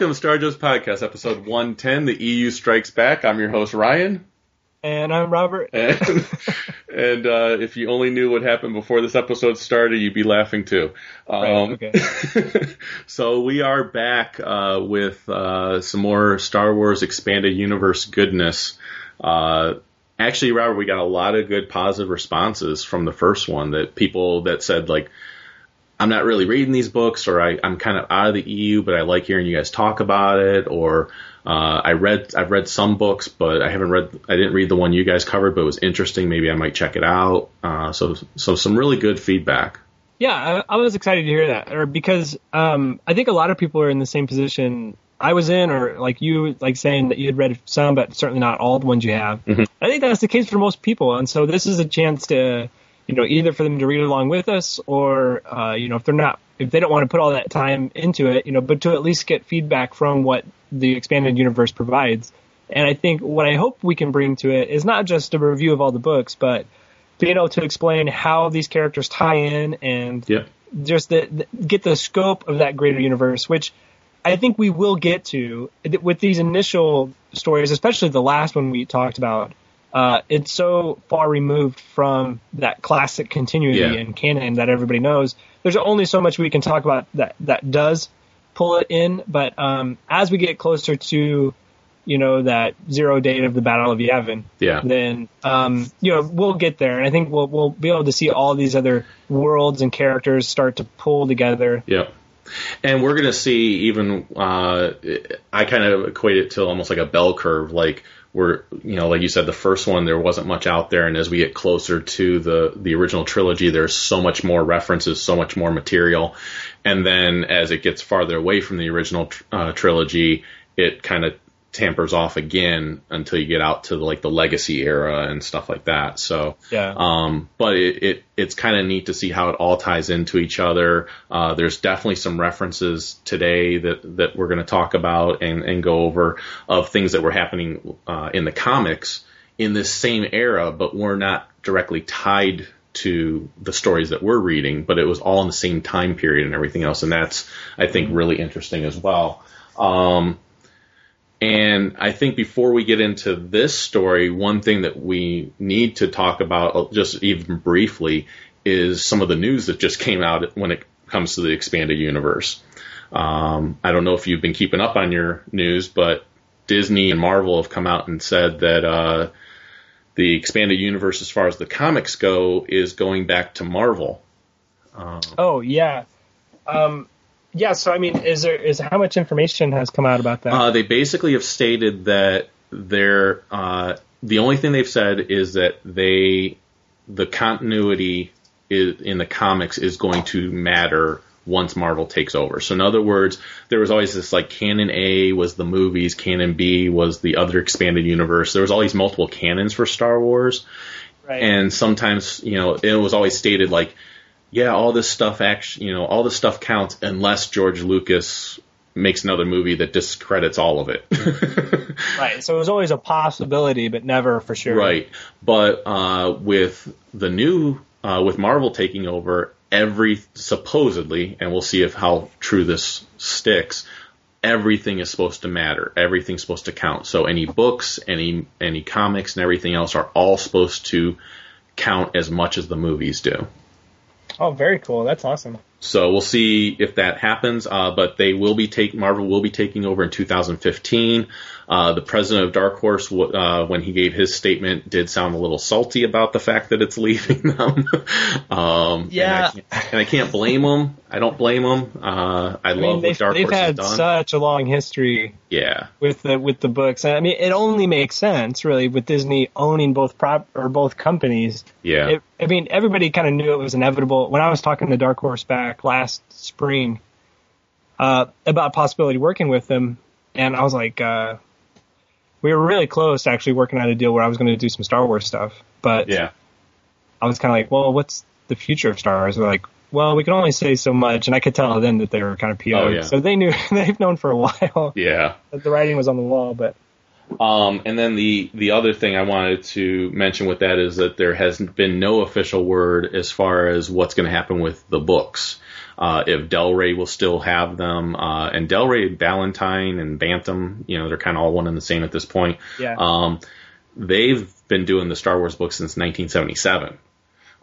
Welcome, to Star Joe's Podcast, episode 110, The EU Strikes Back. I'm your host, Ryan. And I'm Robert. And, and uh, if you only knew what happened before this episode started, you'd be laughing too. Um, Right, okay. so we are back uh, with uh, some more Star Wars Expanded Universe goodness. Uh, actually, Robert, we got a lot of good positive responses from the first one that people that said like, I'm not really reading these books, or I, I'm kind of out of the EU, but I like hearing you guys talk about it, or uh, I read I've read some books, but I haven't read I didn't read the one you guys covered, but it was interesting. Maybe I might check it out. Uh, so so some really good feedback. Yeah, I, I was excited to hear that, or because um, I think a lot of people are in the same position I was in, or like you, like saying that you had read some, but certainly not all the ones you have. Mhm. I think that's the case for most people, and so this is a chance to, you know, either for them to read along with us, or uh, you know, if they're not, if they don't want to put all that time into it, you know, but to at least get feedback from what the expanded universe provides. And I think what I hope we can bring to it is not just a review of all the books, but being able to explain how these characters tie in and Yep. just the, the, get the scope of that greater universe, which I think we will get to with these initial stories, especially the last one we talked about. Uh, it's so far removed from that classic continuity Yeah. and canon that everybody knows. There's only so much we can talk about that that does pull it in, but um, as we get closer to you know that zero date of the Battle of Yavin, Yeah. then um, you know we'll get there, and I think we'll we'll be able to see all these other worlds and characters start to pull together. Yep. And we're going to see even, uh, I kind of equate it to almost like a bell curve. Like we're, you know, like you said, the first one, there wasn't much out there. And as we get closer to the, the original trilogy, there's so much more references, so much more material. And then as it gets farther away from the original tr- uh, trilogy, it kind of tampers off again until you get out to like the legacy era and stuff like that. So, Yeah. um, but it, it it's kind of neat to see how it all ties into each other. Uh, there's definitely some references today that that we're going to talk about and and go over of things that were happening uh, in the comics in this same era, but we're not directly tied to the stories that we're reading, but it was all in the same time period and everything else, and that's I think really interesting as well. Um, and I think before we get into this story, one thing that we need to talk about, uh, just even briefly, is some of the news that just came out when it comes to the expanded universe. Um, I don't know if you've been keeping up on your news, but Disney and Marvel have come out and said that uh, the expanded universe, as far as the comics go, is going back to Marvel. Um, Oh yeah. Um, yeah. So I mean, is there is how much information has come out about that? Uh, they basically have stated that they're uh, the only thing they've said is that they the continuity is, in the comics is going to matter once Marvel takes over. So in other words, there was always this like canon A was the movies, canon B was the other expanded universe. There was all these multiple canons for Star Wars right. and sometimes you know it was always stated like yeah all this stuff actually you know all this stuff counts unless george lucas makes another movie that discredits all of it right. So it was always a possibility, but never for sure. right but uh, with the new uh, with marvel taking over every supposedly and we'll see if how true this sticks everything is supposed to matter everything's supposed to count so any books any any comics and everything else are all supposed to count as much as the movies do Oh, very cool. That's awesome. So we'll see if that happens. Uh, but they will be take Marvel will be taking over in 2015. Uh, the president of Dark Horse, w- uh, when he gave his statement, did sound a little salty about the fact that it's leaving them. um, Yeah. and I, can't, and I can't blame him. I don't blame him. Uh, I, I love mean, what they've, Dark they've Horse has had done. such a long history yeah, with the with the books. I mean, it only makes sense really with Disney owning both prop or both companies. yeah, It, I mean, everybody kind of knew it was inevitable. When I was talking to Dark Horse back last spring uh, about possibility working with them, and I was like, uh, we were really close to actually working out a deal where I was going to do some Star Wars stuff, but yeah, I was kind of like, well, what's the future of Star Wars? They're like, well, we can only say so much, and I could tell then that they were kind of PO'd. Oh, yeah. So they knew they've known for a while yeah. that the writing was on the wall, but Um, and then the the other thing I wanted to mention with that is that there has been no official word as far as what's going to happen with the books. Uh, if Del Rey will still have them, uh, and Del Rey, Ballantine, and Bantam, you know, they're kind of all one and the same at this point. Yeah. Um, they've been doing the Star Wars books since 1977.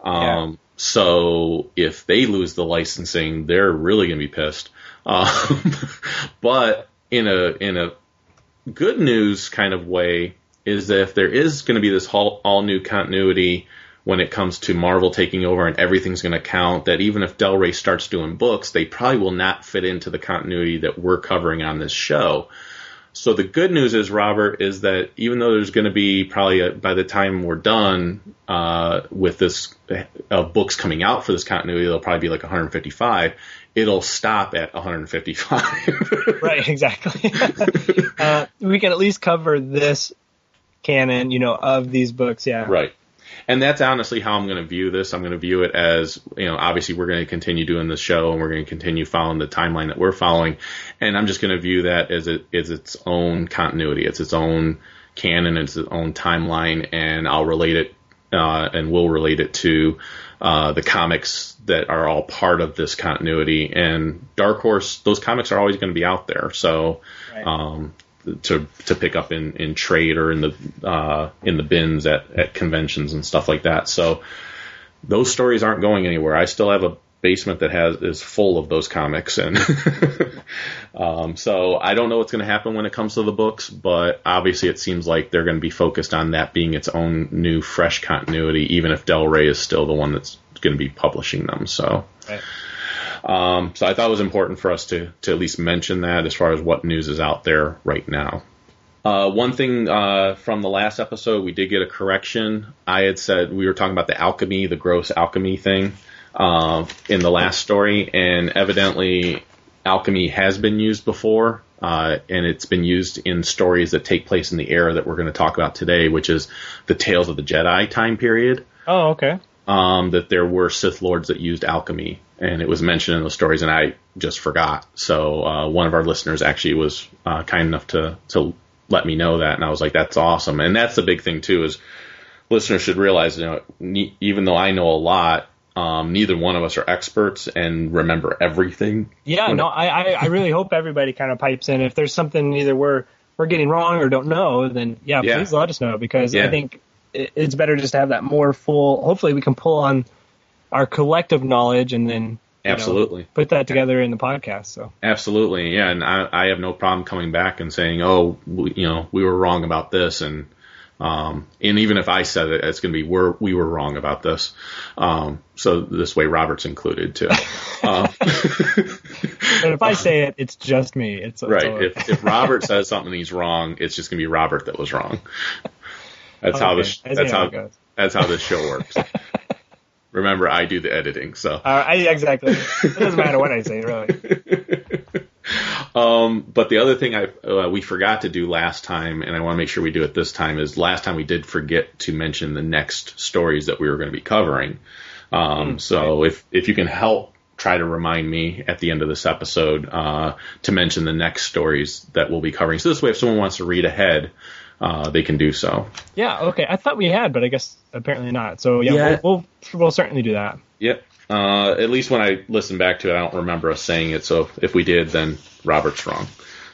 Um, Yeah. So if they lose the licensing, they're really going to be pissed. Um, but in a in a good news kind of way is that if there is going to be this whole, all new continuity when it comes to Marvel taking over and everything's going to count, that even if Del Rey starts doing books, they probably will not fit into the continuity that we're covering on this show. So the good news is, Robert, is that even though there's going to be probably a, by the time we're done uh, with this uh, books coming out for this continuity, there'll probably be like 155. It'll stop at 155. right, exactly. uh, we can at least cover this canon, you know, of these books. Yeah. Right. And that's honestly how I'm going to view this. I'm going to view it as, you know, obviously we're going to continue doing this show and we're going to continue following the timeline that we're following. And I'm just going to view that as it is its own continuity. It's its own canon. It's its own timeline. And I'll relate it, uh, and will relate it to, uh, the comics that are all part of this continuity. And Dark Horse, those comics are always going to be out there. So, Right. um, to to pick up in, in trade or in the uh, in the bins at, at conventions and stuff like that. So those stories aren't going anywhere. I still have a basement that has is full of those comics, and um, so I don't know what's going to happen when it comes to the books. But obviously, it seems like they're going to be focused on that being its own new, fresh continuity, even if Del Rey is still the one that's going to be publishing them. So. Right. Um, so I thought it was important for us to, to at least mention that as far as what news is out there right now. Uh, one thing uh, from the last episode, we did get a correction. I had said we were talking about the alchemy, the gross alchemy thing uh, in the last story, and evidently alchemy has been used before, uh, and it's been used in stories that take place in the era that we're going to talk about today, which is the Tales of the Jedi time period Oh, okay. um, that there were Sith lords that used alchemy, and it was mentioned in those stories, and I just forgot. So uh, one of our listeners actually was uh, kind enough to to let me know that, and I was like, "That's awesome." And that's the big thing too is listeners should realize, you know, ne- even though I know a lot, um, neither one of us are experts and remember everything. Yeah, no, I, I, I really hope everybody kind of pipes in. If there's something either we're we're getting wrong or don't know, then yeah, Yeah. please let us know because Yeah. I think it's better just to have that more full. Hopefully, we can pull on our collective knowledge and then you know, Absolutely. put that together in the podcast. So Absolutely, yeah, and I, I have no problem coming back and saying, "Oh, we, you know, we were wrong about this," and um, and even if I said it, it's going to be we're we were wrong about this. Um, so this way, Robert's included too. Um, but if I say it, it's just me. It's, it's right. If if Robert says something he's wrong, it's just going to be Robert that was wrong. That's how this. That's how how. That's how this show works. Remember, I do the editing, so. Uh, I, exactly. It doesn't matter what I say, really. Um, but the other thing I uh, we forgot to do last time, and I want to make sure we do it this time, is last time we did forget to mention the next stories that we were going to be covering. Um, so if if you can help try to remind me at the end of this episode uh, to mention the next stories that we'll be covering. So this way, if someone wants to read ahead, uh, they can do so. Yeah. Okay. I thought we had, but I guess apparently not. So yeah, Yeah. We'll, we'll we'll certainly do that. Yep. Uh, at least when I listen back to it, I don't remember us saying it. So if we did, then Robert's wrong.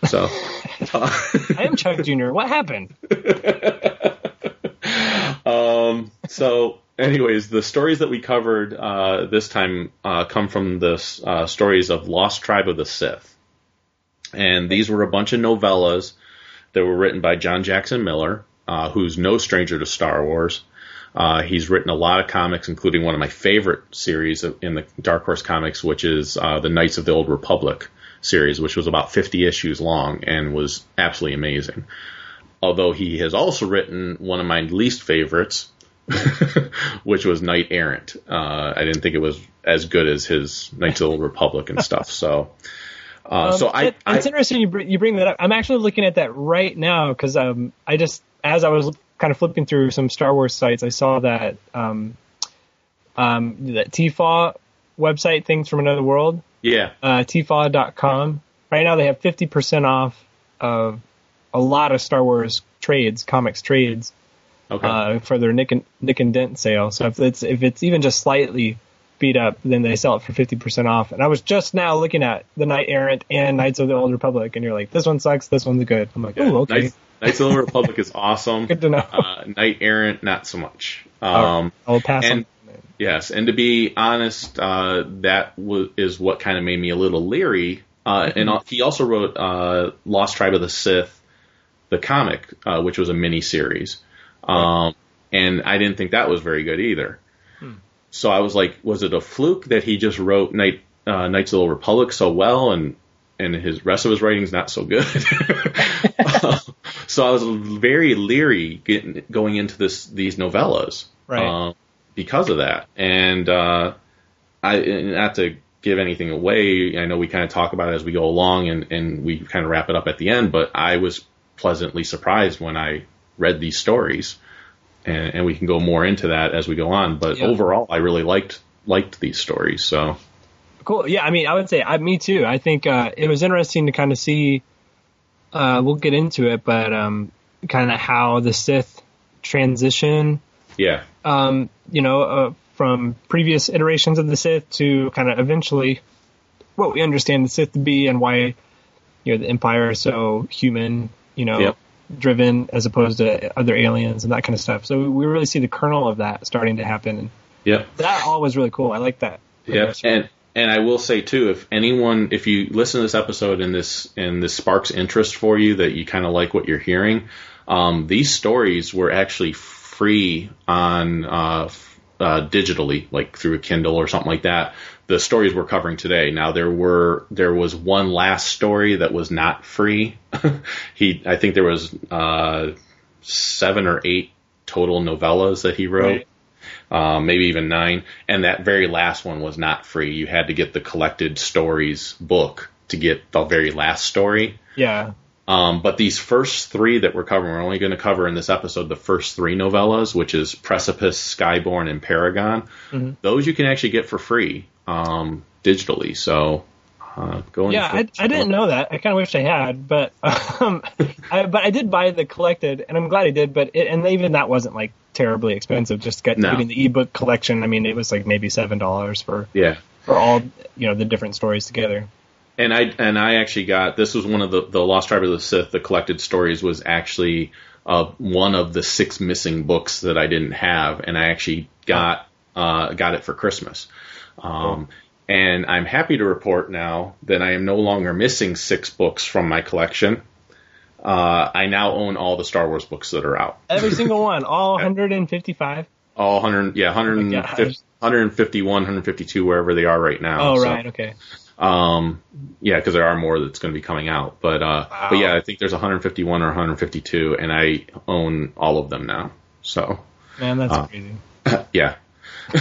So. I am Chuck Jr. What happened? um, so, anyways, the stories that we covered uh, this time uh, come from the uh, stories of Lost Tribe of the Sith, and these were a bunch of novellas that were written by John Jackson Miller, uh, who's no stranger to Star Wars. Uh, he's written a lot of comics, including one of my favorite series in the Dark Horse comics, which is uh, the Knights of the Old Republic series, which was about 50 issues long and was absolutely amazing although he has also written one of my least favorites, which was Knight Errant. Uh, I didn't think it was as good as his Knights of the Old Republic and stuff. So, uh, so Um, I, it- I it's interesting you, br- you bring that up. I'm actually looking at that right now because um, I just as I was kind of flipping through some Star Wars sites, I saw that um, um, that TFAW website, Things from Another World, yeah, uh, tfaw.com. Right now they have 50% off of a lot of Star Wars trades, comics trades, Okay. uh, for their Nick and Nick and Dent sale. So if it's if it's even just slightly beat up, then they sell it for fifty percent off. And I was just now looking at the Knight Errant and Knights of the Old Republic, and you're like, this one sucks, this one's good. I'm like, oh, okay, Knights, Knights of the Old Republic is awesome. good to know. Uh, Knight Errant, not so much. Um, I'll pass and- on. Yes, and to be honest, uh, that w- is what kind of made me a little leery. Uh, and al- he also wrote uh, Lost Tribe of the Sith, the comic, uh, which was a mini series, um, and I didn't think that was very good either. So I was like, was it a fluke that he just wrote Night, uh, Knights of the Old Republic so well, and and his rest of his writing's not so good? so I was very leery getting, going into this these novellas Right. um, because of that. And uh, I and not to give anything away. I know we kind of talk about it as we go along, and and we kind of wrap it up at the end. But I was pleasantly surprised when I read these stories, and, and we can go more into that as we go on. But Yeah. overall, I really liked liked these stories. So Cool. Yeah, I mean, I would say I, me too. I think uh, it was interesting to kind of see. Uh, we'll get into it, but um, kind of how the Sith transition, yeah, um, you know, uh, from previous iterations of the Sith to kind of eventually what we understand the Sith to be and why you know the Empire is so human, you know, Yep. Driven as opposed to other aliens and that kind of stuff. So we really see the kernel of that starting to happen, and yeah. that all was really cool. I like that. Yeah, and and I will say too, if anyone, if you listen to this episode and this and this sparks interest for you that you kind of like what you're hearing, um, these stories were actually free on uh, uh, digitally, like through a Kindle or something like that. The stories we're covering today. Now there were there was one last story that was not free. he, I think there was uh, seven or eight total novellas that he wrote Right. um, maybe even nine. And that very last one was not free. You had to get the collected stories book to get the very last story. Yeah. Um, but these first three that we're covering, we're only going to cover in this episode the first three novellas, which is Precipice, Skyborn, and Paragon. Mhm. Those you can actually get for free um, digitally. So uh, Yeah, I, I didn't know that. I kind of wish I had, but um, I, but I did buy the collected, and I'm glad I did. But it, and even that wasn't like terribly expensive. Just get, No. getting the ebook collection. I mean, it was like maybe seven dollars for Yeah. for all you know the different stories together. And I and I actually got this was one of the the Lost Tribe of the Sith. The collected stories was actually uh, one of the six missing books that I didn't have, and I actually got uh, got it for Christmas. Um, And I'm happy to report now that I am no longer missing six books from my collection. Uh, I now own all the Star Wars books that are out. Every single one, all 155. All 100, yeah, 150, Oh 151, 152, wherever they are right now. Oh So- right, okay. Um, yeah, because there are more that's going to be coming out. But uh, Wow. but yeah, I think there's 151 or 152, and I own all of them now. So Man, that's Uh, crazy. yeah,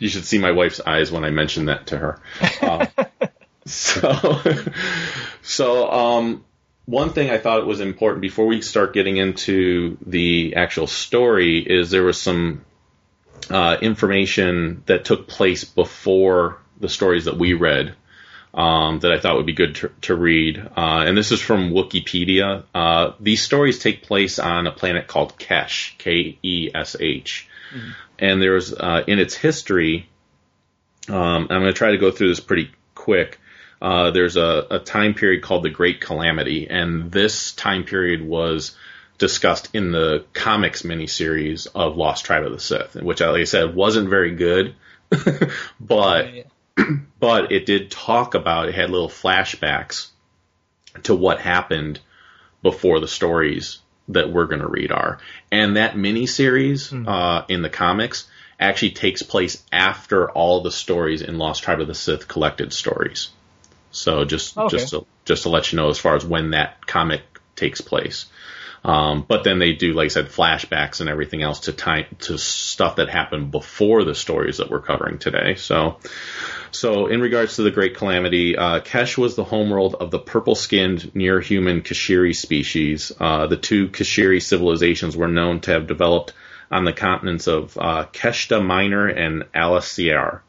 you should see my wife's eyes when I mention that to her. Um, so so um, one thing I thought it was important before we start getting into the actual story is there was some uh, information that took place before the stories that we read um, that I thought would be good to, to read. Uh, and this is from Wikipedia. Uh, these stories take place on a planet called Kesh, K E S H. And there's, uh, in its history, um, I'm going to try to go through this pretty quick. Uh, there's a, a time period called the Great Calamity, and this time period was discussed in the comics miniseries of Lost Tribe of the Sith, which, like I said, wasn't very good, but but it did talk about it had little flashbacks to what happened before the stories that we're going to read are. And that miniseries uh, in the comics actually takes place after all the stories in Lost Tribe of the Sith collected stories. So just Okay. just to, just to let you know as far as when that comic takes place. Um, but then they do, like I said, flashbacks and everything else to time to stuff that happened before the stories that we're covering today. So, so in regards to the Great Calamity, uh, Kesh was the homeworld of the purple-skinned near-human Keshiri species. Uh, the two Keshiri civilizations were known to have developed on the continents of uh, Keshtah Minor and Alanciar.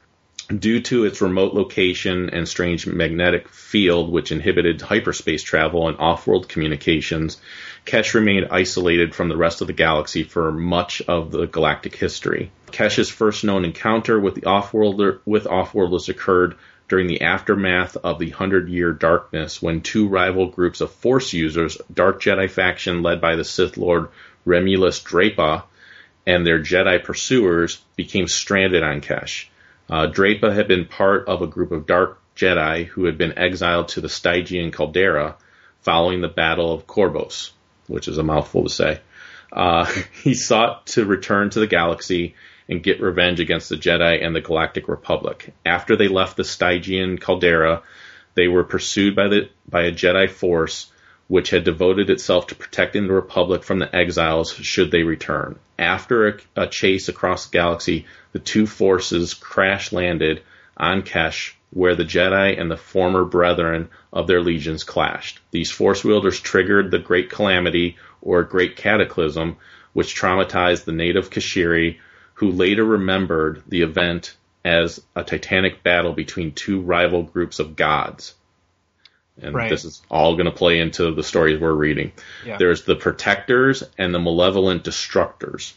Due to its remote location and strange magnetic field, which inhibited hyperspace travel and off-world communications, Kesh remained isolated from the rest of the galaxy for much of the galactic history. Kesh's first known encounter with the off-worlder with off-worlders occurred during the aftermath of the Hundred Year Darkness, when two rival groups of Force users, Dark Jedi faction led by the Sith Lord Remulus Dreypa, and their Jedi pursuers, became stranded on Kesh. Uh, Dreypa had been part of a group of Dark Jedi who had been exiled to the Stygian caldera following the Battle of Corbos, which is a mouthful to say. Uh, he sought to return to the galaxy and get revenge against the Jedi and the Galactic Republic. After they left the Stygian caldera, they were pursued by the by a Jedi force which had devoted itself to protecting the Republic from the exiles should they return. After a, a chase across the galaxy, the two forces crash landed on Kesh, where the Jedi and the former brethren of their legions clashed. These force wielders triggered the Great Calamity or Great Cataclysm, which traumatized the native Keshiri, who later remembered the event as a titanic battle between two rival groups of gods. And Right. this is all going to play into the stories we're reading. Yeah. There's the protectors and the malevolent destructors.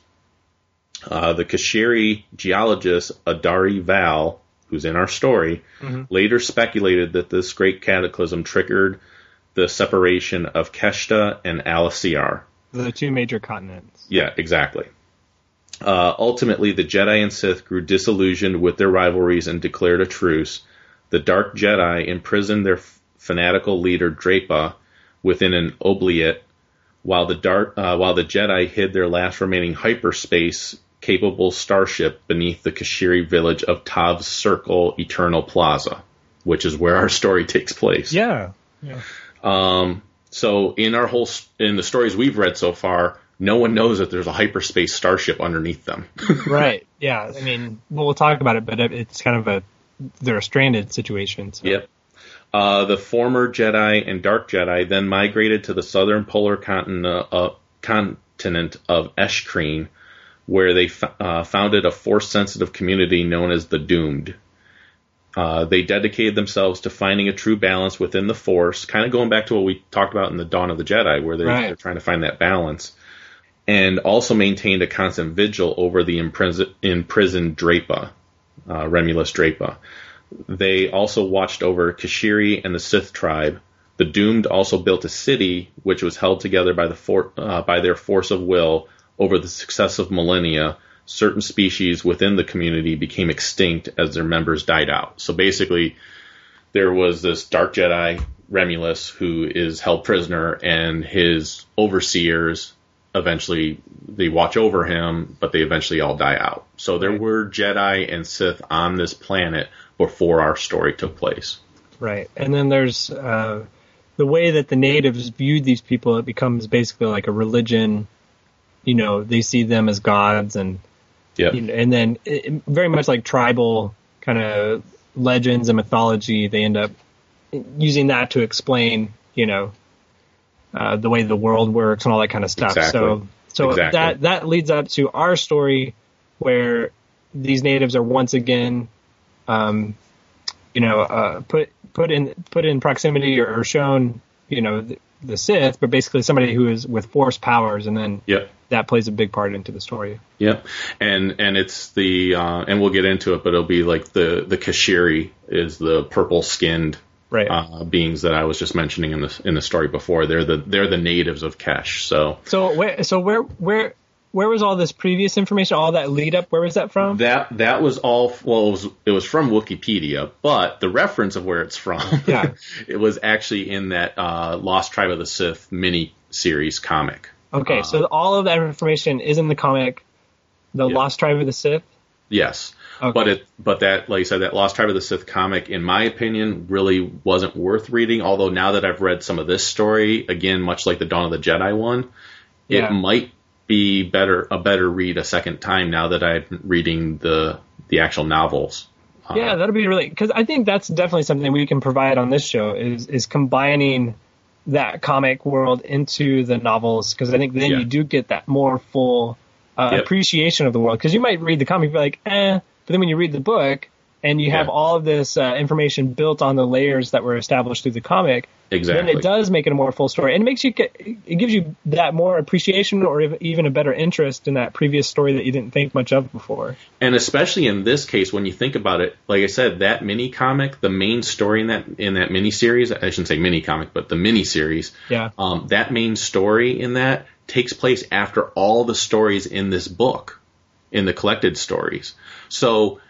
Uh, the Keshiri geologist Adari Vaal, who's in our story, Mhm. later speculated that this great cataclysm triggered the separation of Keshtah and Alanciar. The two major continents. Yeah, exactly. Uh, ultimately, the Jedi and Sith grew disillusioned with their rivalries and declared a truce. The Dark Jedi imprisoned their fanatical leader Dreypa within an oubliette, while the dark, uh, while the Jedi hid their last remaining hyperspace capable starship beneath the Keshiri village of Tahv's Circle Eternal Plaza, which is where our story takes place. Yeah. Yeah. Um, so in our whole in the stories we've read so far, no one knows that there's a hyperspace starship underneath them. right. Yeah. I mean, well, we'll talk about it, but it's kind of a they're a stranded situation. So. yep. Uh, the former Jedi and Dark Jedi then migrated to the southern polar continent, uh, continent of Eshkreen, where they f- uh, founded a force-sensitive community known as the Doomed. Uh, they dedicated themselves to finding a true balance within the Force, kind of going back to what we talked about in the Dawn of the Jedi, where they're, Right. they're trying to find that balance, and also maintained a constant vigil over the imprison- imprisoned Dreypa, uh, Remulus Dreypa. They also watched over Keshiri and the Sith tribe. The Doomed also built a city which was held together by the for- uh, by their force of will over the successive millennia. Certain species within the community became extinct as their members died out. So basically, there was this Dark Jedi Remulus who is held prisoner, and his overseers eventually they watch over him, but they eventually all die out. So there were Jedi and Sith on this planet before our story took place. Right. And then there's uh, the way that the natives viewed these people. It becomes basically like a religion. You know, they see them as gods, and Yeah. you know, and then it, very much like tribal kind of legends and mythology. They end up using that to explain, you know, uh, the way the world works and all that kind of stuff. Exactly. So, so Exactly. that that leads up to our story, where these natives are once again, um, you know, uh, put put in put in proximity or, or shown, you know, the, the Sith, but basically somebody who is with force powers, and then Yep. that plays a big part into the story. Yep, and and it's the uh, and we'll get into it, but it'll be like the the Keshiri is the purple skinned Right. uh, beings that I was just mentioning in the in the story before. They're the they're the natives of Kesh. So So where so where where where was all this previous information, all that lead up? Where was that from? that that was all well it was it was from Wikipedia, but the reference of where it's from, Yeah. it was actually in that uh, Lost Tribe of the Sith mini series comic. Okay, Uh, so all of that information is in the comic, The Yeah. Lost Tribe of the Sith. Yes. Okay. But it, but that, like I said, that Lost Tribe of the Sith comic, in my opinion, really wasn't worth reading. Although now that I've read some of this story, again, much like the Dawn of the Jedi one, Yeah. it might be better, a better read a second time now that I'm reading the, the actual novels. Uh, Yeah, that'll be really because I think that's definitely something we can provide on this show is is combining that comic world into the novels because I think then Yeah. you do get that more full uh, Yep. appreciation of the world because you might read the comic and be like, eh, but then when you read the book and you have Yeah. all of this uh, information built on the layers that were established through the comic, Exactly. then it does make it a more full story, and it makes you it gives you that more appreciation or even a better interest in that previous story that you didn't think much of before. and especially in this case, when you think about it, like I said, that mini comic, the main story in that in that mini series, I shouldn't say mini comic, but the mini series, Yeah, um, that main story in that takes place after all the stories in this book, in the collected stories. So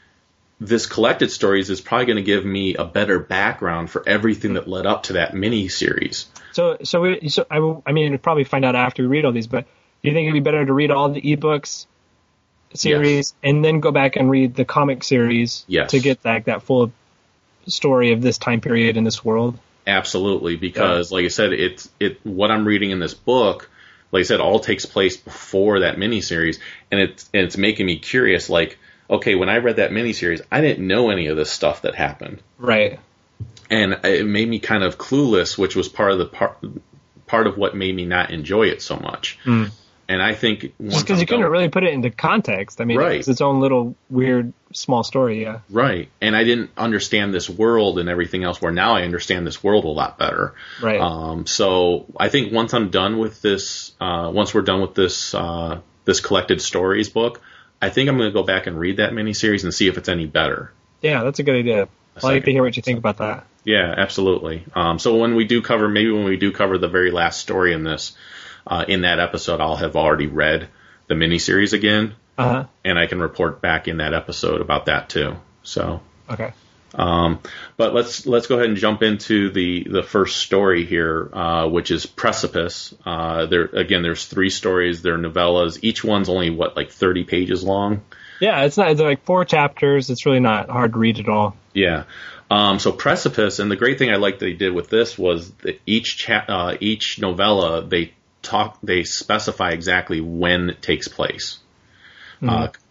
this collected stories is probably going to give me a better background for everything that led up to that mini series. So, so, we, so I, will- I mean, we'll probably find out after we read all these, but do you think it'd be better to read all the ebooks series and then go back and read the comic series Yes. to get that that full story of this time period in this world? Absolutely, because like I said, it's it what I'm reading in this book, like I said, all takes place before that miniseries, and it's and it's making me curious. Like, okay, when I read that miniseries, I didn't know any of this stuff that happened, Right. and it made me kind of clueless, which was part of the part part of what made me not enjoy it so much. And I think Just because you couldn't really put it into context. I mean, Right. it's its own little weird small story. Yeah. Right. And I didn't understand this world and everything else where now I understand this world a lot better. Right. Um, so I think once I'm done with this, uh, once we're done with this, uh, this collected stories book, I think I'm going to go back and read that miniseries and see if it's any better. Yeah, that's a good idea. I'd like to hear what you think about that. Yeah, absolutely. Um, so when we do cover, maybe when we do cover the very last story in this, uh, in that episode, I'll have already read the miniseries again, Uh huh. and I can report back in that episode about that too. So Okay. Um, but let's let's go ahead and jump into the the first story here, uh, which is Precipice. Uh, there again, there's three stories. They're novellas. Each one's only what like 30 pages long. Yeah, it's not. It's like four chapters. It's really not hard to read at all. Yeah. Um, so Precipice, and the great thing I liked they did with this was that each cha- uh, each novella they talk they specify exactly when it takes place.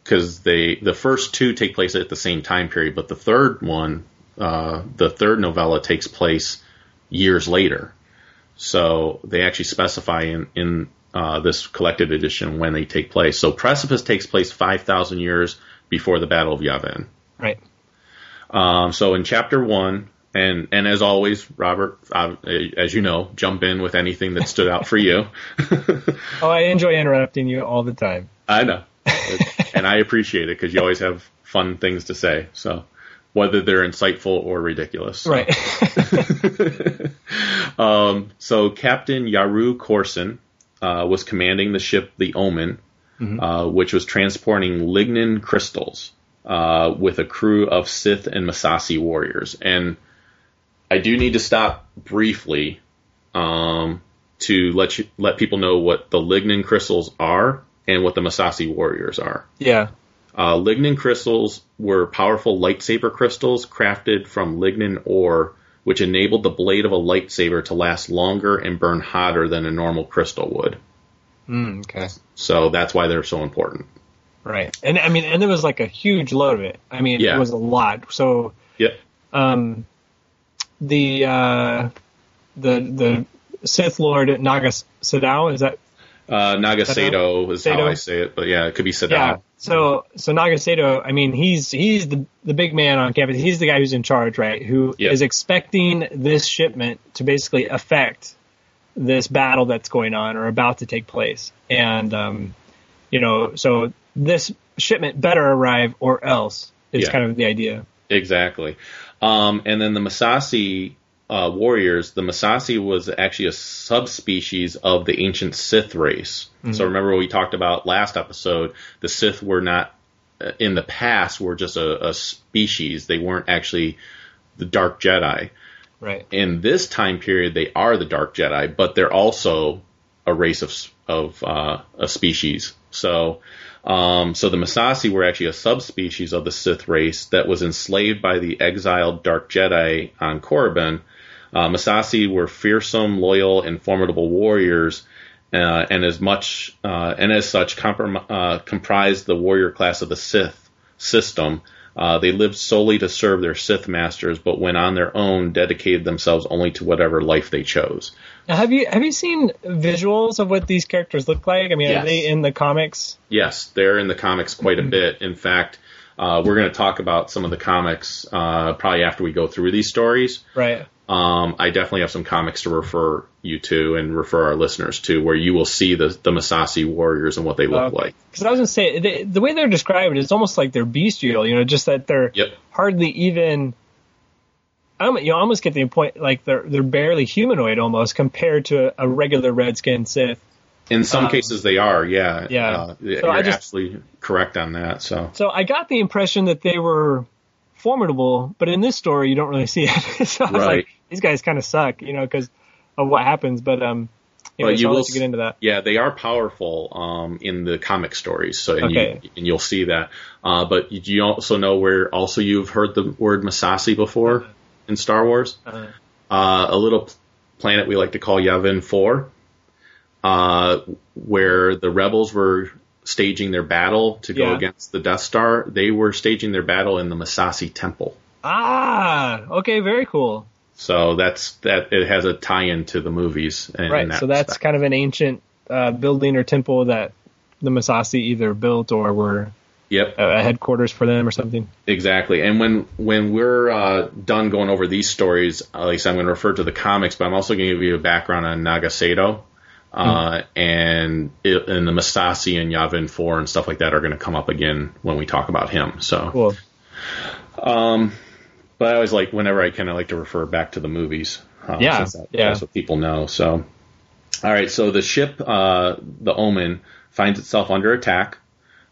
Because they the first two take place at the same time period, but the third one, uh, the third novella takes place years later. So they actually specify in in uh, this collected edition when they take place. So Precipice takes place five thousand years before the Battle of Yavin. Right. Um, so in chapter one, and and as always, Robert, uh, as you know, jump in with anything that stood out for you. Oh, I enjoy interrupting you all the time. I know, and I appreciate it because you always have fun things to say. So whether they're insightful or ridiculous. So. Right. Um, so Captain Yaru Korsin uh, was commanding the ship the Omen, uh, which was transporting Lignan crystals uh, with a crew of Sith and Massassi warriors. And I do need to stop briefly um, to let you let people know what the Lignan crystals are and what the Masasi warriors are. yeah. Uh, Lignan crystals were powerful lightsaber crystals crafted from Lignan ore, which enabled the blade of a lightsaber to last longer and burn hotter than a normal crystal would. Mm, okay. So that's why they're so important. Right. And I mean, and there was like a huge load of it. I mean, Yeah. it was a lot. So, yeah. um, the uh, the the Sith Lord Naga Sadow is that Uh, Nagasato is how I say it, but yeah, it could be Sadow. yeah. So so Nagasato, I mean, he's he's the the big man on campus. He's the guy who's in charge, right? Who is Yeah. expecting this shipment to basically affect this battle that's going on or about to take place. And um, you know, so this shipment better arrive or else is Yeah. kind of the idea. Exactly. Um, and then the Massassi uh, warriors, the Massassi was actually a subspecies of the ancient Sith race. So remember what we talked about last episode, the Sith were not uh, in the past were just a, a species. They weren't actually the Dark Jedi. Right. In this time period, they are the Dark Jedi, but they're also a race of of uh, a species. So, um, so the Massassi were actually a subspecies of the Sith race that was enslaved by the exiled Dark Jedi on Korriban. Uh, Massassi were fearsome, loyal, and formidable warriors, uh, and as much uh, and as such comprom- uh, comprised the warrior class of the Sith system. Uh, they lived solely to serve their Sith masters, but when on their own, dedicated themselves only to whatever life they chose. Now, have you have you seen visuals of what these characters look like? I mean, Yes. are they in the comics? Yes, they're in the comics quite a bit. In fact, uh, we're going to talk about some of the comics uh, probably after we go through these stories. Right. Um, I definitely have some comics to refer you to and refer our listeners to, where you will see the the Massassi warriors and what they look Okay. like. Because I was gonna say the, the way they're described, it's almost like they're bestial. You know, just that they're Yep. hardly even. You almost get the point like they're they're barely humanoid almost compared to a, a regular redskin Sith. In some Um, cases, they are. Yeah. Yeah. Uh, So you're I just- absolutely correct on that. So. So I got the impression that they were formidable, but in this story you don't really see it. so I was Right. like, these guys kind of suck, you know, because of what happens. But um, anyway, But you I'll will get into that. Yeah, they are powerful um, in the comic stories. So and, Okay. you, and you'll see that. Uh, but you- you also know where also you've heard the word Massassi before in Star Wars. Uh, Uh, a little planet we like to call Yavin Four, uh, where the rebels were staging their battle to go Yeah. against the Death Star. They were staging their battle in the Massassi Temple. ah, okay, very cool. So that's that. It has a tie-in to the movies. Right, that so that's respect. kind of an ancient uh, building or temple that the Massassi either built or were yep. a headquarters for them or something. Exactly. And when when we're uh, done going over these stories, at least I'm going to refer to the comics, but I'm also going to give you a background on Nagasato. Uh, and it, and the Massassi and Yavin 4 and stuff like that are going to come up again when we talk about him. So, Cool. But I always like whenever I kind of like to refer back to the movies. Uh, Yeah, that- yeah. That's what people know. So, all right. So the ship, uh, the Omen, finds itself under attack.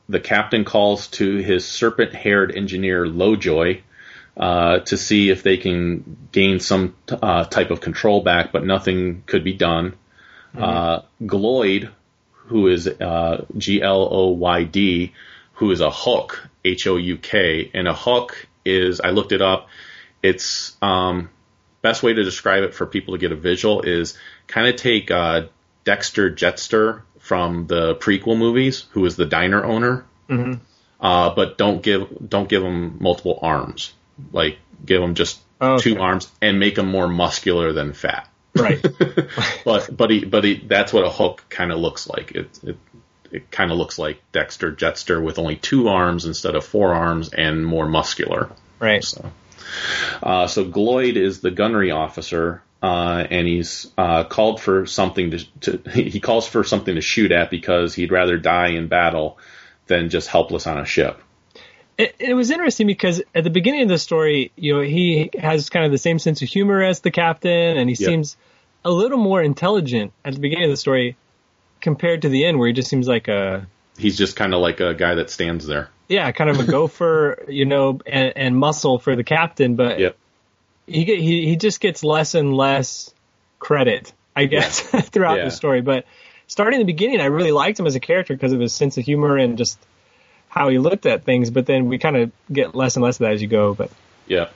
The captain calls to his serpent-haired engineer Lojoy uh, to see if they can gain some uh, type of control back, but nothing could be done. Uh, Gloyd, who is uh, G L O Y D, who is a Houk, H O U K, and a Houk is I looked it up. It's um, best way to describe it for people to get a visual is kind of take uh, Dexter Jettster from the prequel movies, who is the diner owner, Mhm. uh, but don't give don't give him multiple arms. Like give him just Oh, okay. two arms and make him more muscular than fat. Right. but but he but he that's what a Houk kind of looks like. It it it kind of looks like Dexter Jettster with only two arms instead of four arms and more muscular. right. So, uh, so Gloyd is the gunnery officer, uh, and he's uh, called for something to, to. He calls for something to shoot at because he'd rather die in battle than just helpless on a ship. It, it was interesting because at the beginning of the story, you know, he has kind of the same sense of humor as the captain, and he Yep. seems a little more intelligent at the beginning of the story compared to the end, where he just seems like a He's just kind of like a guy that stands there. yeah, kind of a gopher, you know, and, and muscle for the captain, but Yep. he he he just gets less and less credit, I guess, throughout Yeah. the story. But starting in the beginning, I really liked him as a character because of his sense of humor and just how he looked at things. But then we kind of get less and less of that as you go. But Yeah.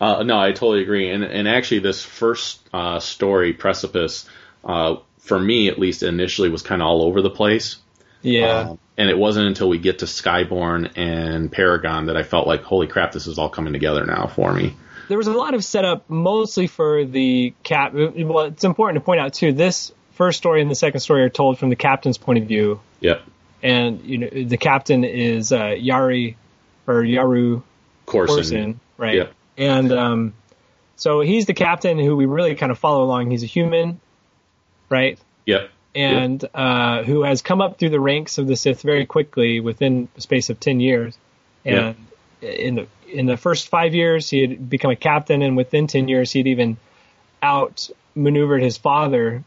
Uh, no, I totally agree. And and actually, this first uh, story, Precipice, uh, for me at least initially was kind of all over the place. yeah, Um, and it wasn't until we get to Skyborn and Paragon that I felt like, holy crap, this is all coming together now for me. there was a lot of setup mostly for the cap. Well, it's important to point out too. This first story and the second story are told from the captain's point of view, Yep. and you know the captain is uh, Yari or Yaru Korsin. Korsin, right? Yep. And um, so he's the captain who we really kind of follow along. He's a human, right? Yep. And uh, who has come up through the ranks of the Sith very quickly within the space of ten years. And in the in the first five years, he had become a captain, and within ten years, he'd even outmaneuvered his father,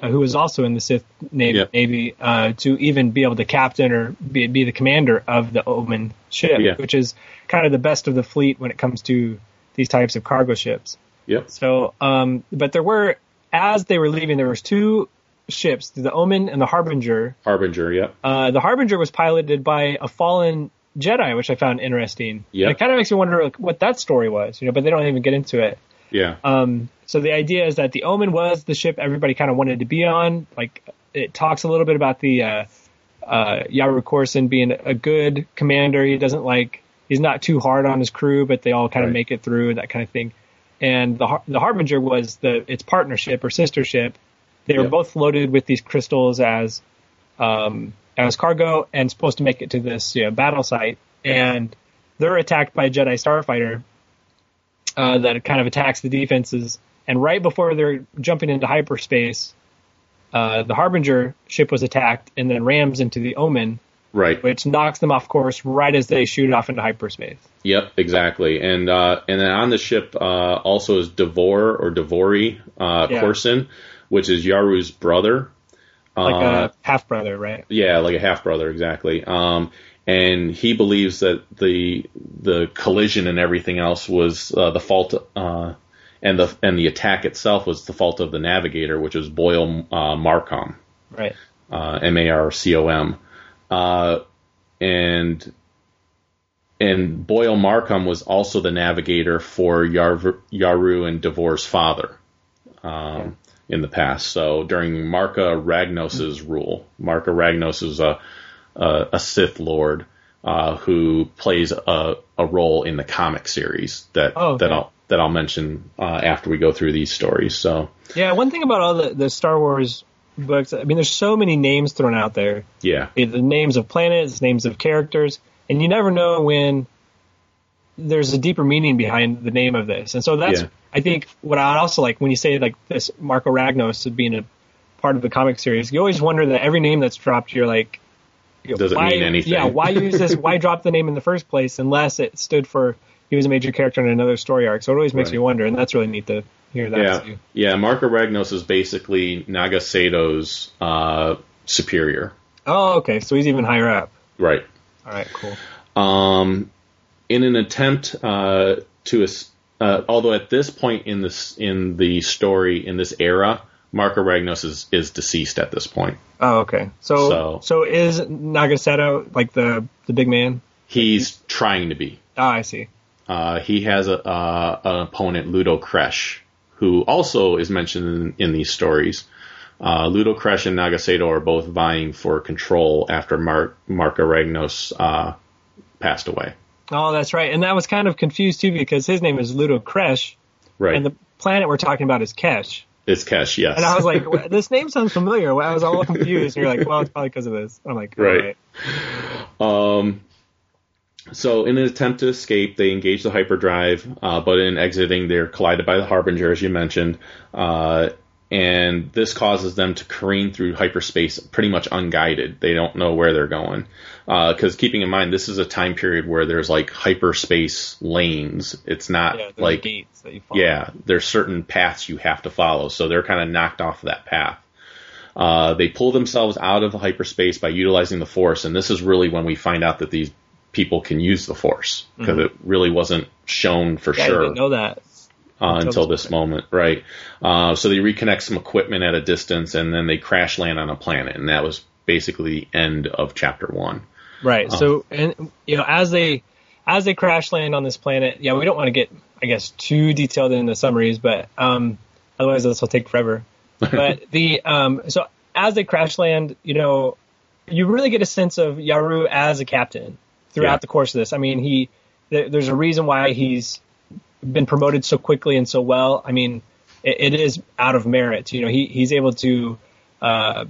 uh, who was also in the Sith Navy, Yep. Navy uh, to even be able to captain or be, be the commander of the Omen ship, Yeah. which is kind of the best of the fleet when it comes to these types of cargo ships. Yep. So, um, but there were, as they were leaving, there was two ships, the Omen and the Harbinger. Harbinger. Yep. Uh, the Harbinger was piloted by a fallen Jedi, which I found interesting. Yeah. It kind of makes me wonder like, what that story was, you know, but they don't even get into it. Yeah. Um, so the idea is that the Omen was the ship everybody kind of wanted to be on. Like it talks a little bit about the uh, uh, Yaru Korsin being a good commander. He doesn't like he's not too hard on his crew, but they all kind of Right. make it through and that kind of thing. And the the Harbinger was the its partnership or sister ship. They were Yeah. both loaded with these crystals as um, as cargo and supposed to make it to this you know, battle site. and they're attacked by a Jedi starfighter uh, that kind of attacks the defenses. And right before they're jumping into hyperspace, uh, the Harbinger ship was attacked and then rams into the Omen, Right. which knocks them off course right as they shoot off into hyperspace. Yep, exactly. And uh, and then on the ship uh, also is Devor or Devori uh, Yeah. Korsin, which is Yaru's brother. Like Uh, a half brother, right? Yeah, like a half brother, exactly. Um, and he believes that the the collision and everything else was uh, the fault, uh, and the and the attack itself was the fault of the navigator, which was Boyle uh, Marcom, Right. uh, M A R C O M, uh, and and Boyle Marcom was also the navigator for Yar- Yaru and Devor's father um, in the past. So during Marka Ragnos's rule, Marka Ragnos is a a, a Sith Lord uh, who plays a, a role in the comic series that Oh, okay. that I'll that I'll mention uh, after we go through these stories. So Yeah, one thing about all the, the Star Wars books, I mean, there's so many names thrown out there. yeah, the names of planets, names of characters, and you never know when there's a deeper meaning behind the name of this. And so that's, Yeah. I think, what I also like when you say like this Marka Ragnos being a part of the comic series. You always wonder that every name that's dropped, you're like, you know, Does it why, mean anything? Yeah, why use this? Why drop the name in the first place unless it stood for he was a major character in another story arc? So it always makes Right. me wonder, and that's really neat to hear that. yeah, too. yeah. Marka Ragnos is basically Naga Sadow's uh, superior, Oh, okay. So he's even higher up. right? All right, cool. um, in an attempt uh, to, uh, although at this point in this in the story in this era, Marka Ragnos is, is deceased at this point. Oh, okay. So, So- so, is Naga Sadow like the the big man? He's trying to be. Ah, I see. Uh, he has a, uh, an opponent, Ludo Kressh, who also is mentioned in, in these stories. Uh, Ludo Kressh and Naga Sadow are both vying for control after Mar- Marka Ragnos uh, passed away. Oh, that's right. And that was kind of confused too because his name is Ludo Kressh, Right. and the planet we're talking about is Kesh. it's Kesh, yes. And I was like, this name sounds familiar. I was all confused. And you're like, well, it's probably because of this. I'm like, Right. right. Um, so, in an attempt to escape, they engage the hyperdrive, uh, but in exiting, they're collided by the Harbinger, as you mentioned, uh, and this causes them to careen through hyperspace pretty much unguided. They don't know where they're going. Because keeping in mind, this is a time period where there's like hyperspace lanes. It's not Yeah, like gates that you follow. yeah, there's certain paths you have to follow, so they're kind of knocked off that path. Uh, they pull themselves out of hyperspace by utilizing the Force, and this is really when we find out that these people can use the Force because it really wasn't shown for Yeah, sure know that. uh, until this moment, right? Uh, so they reconnect some equipment at a distance, and then they crash land on a planet, and that was basically the end of chapter one. Right. Oh. So, and you know, as they as they crash land on this planet, yeah, we don't want to get, I guess, too detailed in the summaries, but um, otherwise this will take forever. But the um, so as they crash land, you know, you really get a sense of Yaru as a captain throughout Yeah. the course of this. I mean, he there, there's a reason why he's been promoted so quickly and so well. I mean, it, it is out of merit. You know, he he's able to. Uh,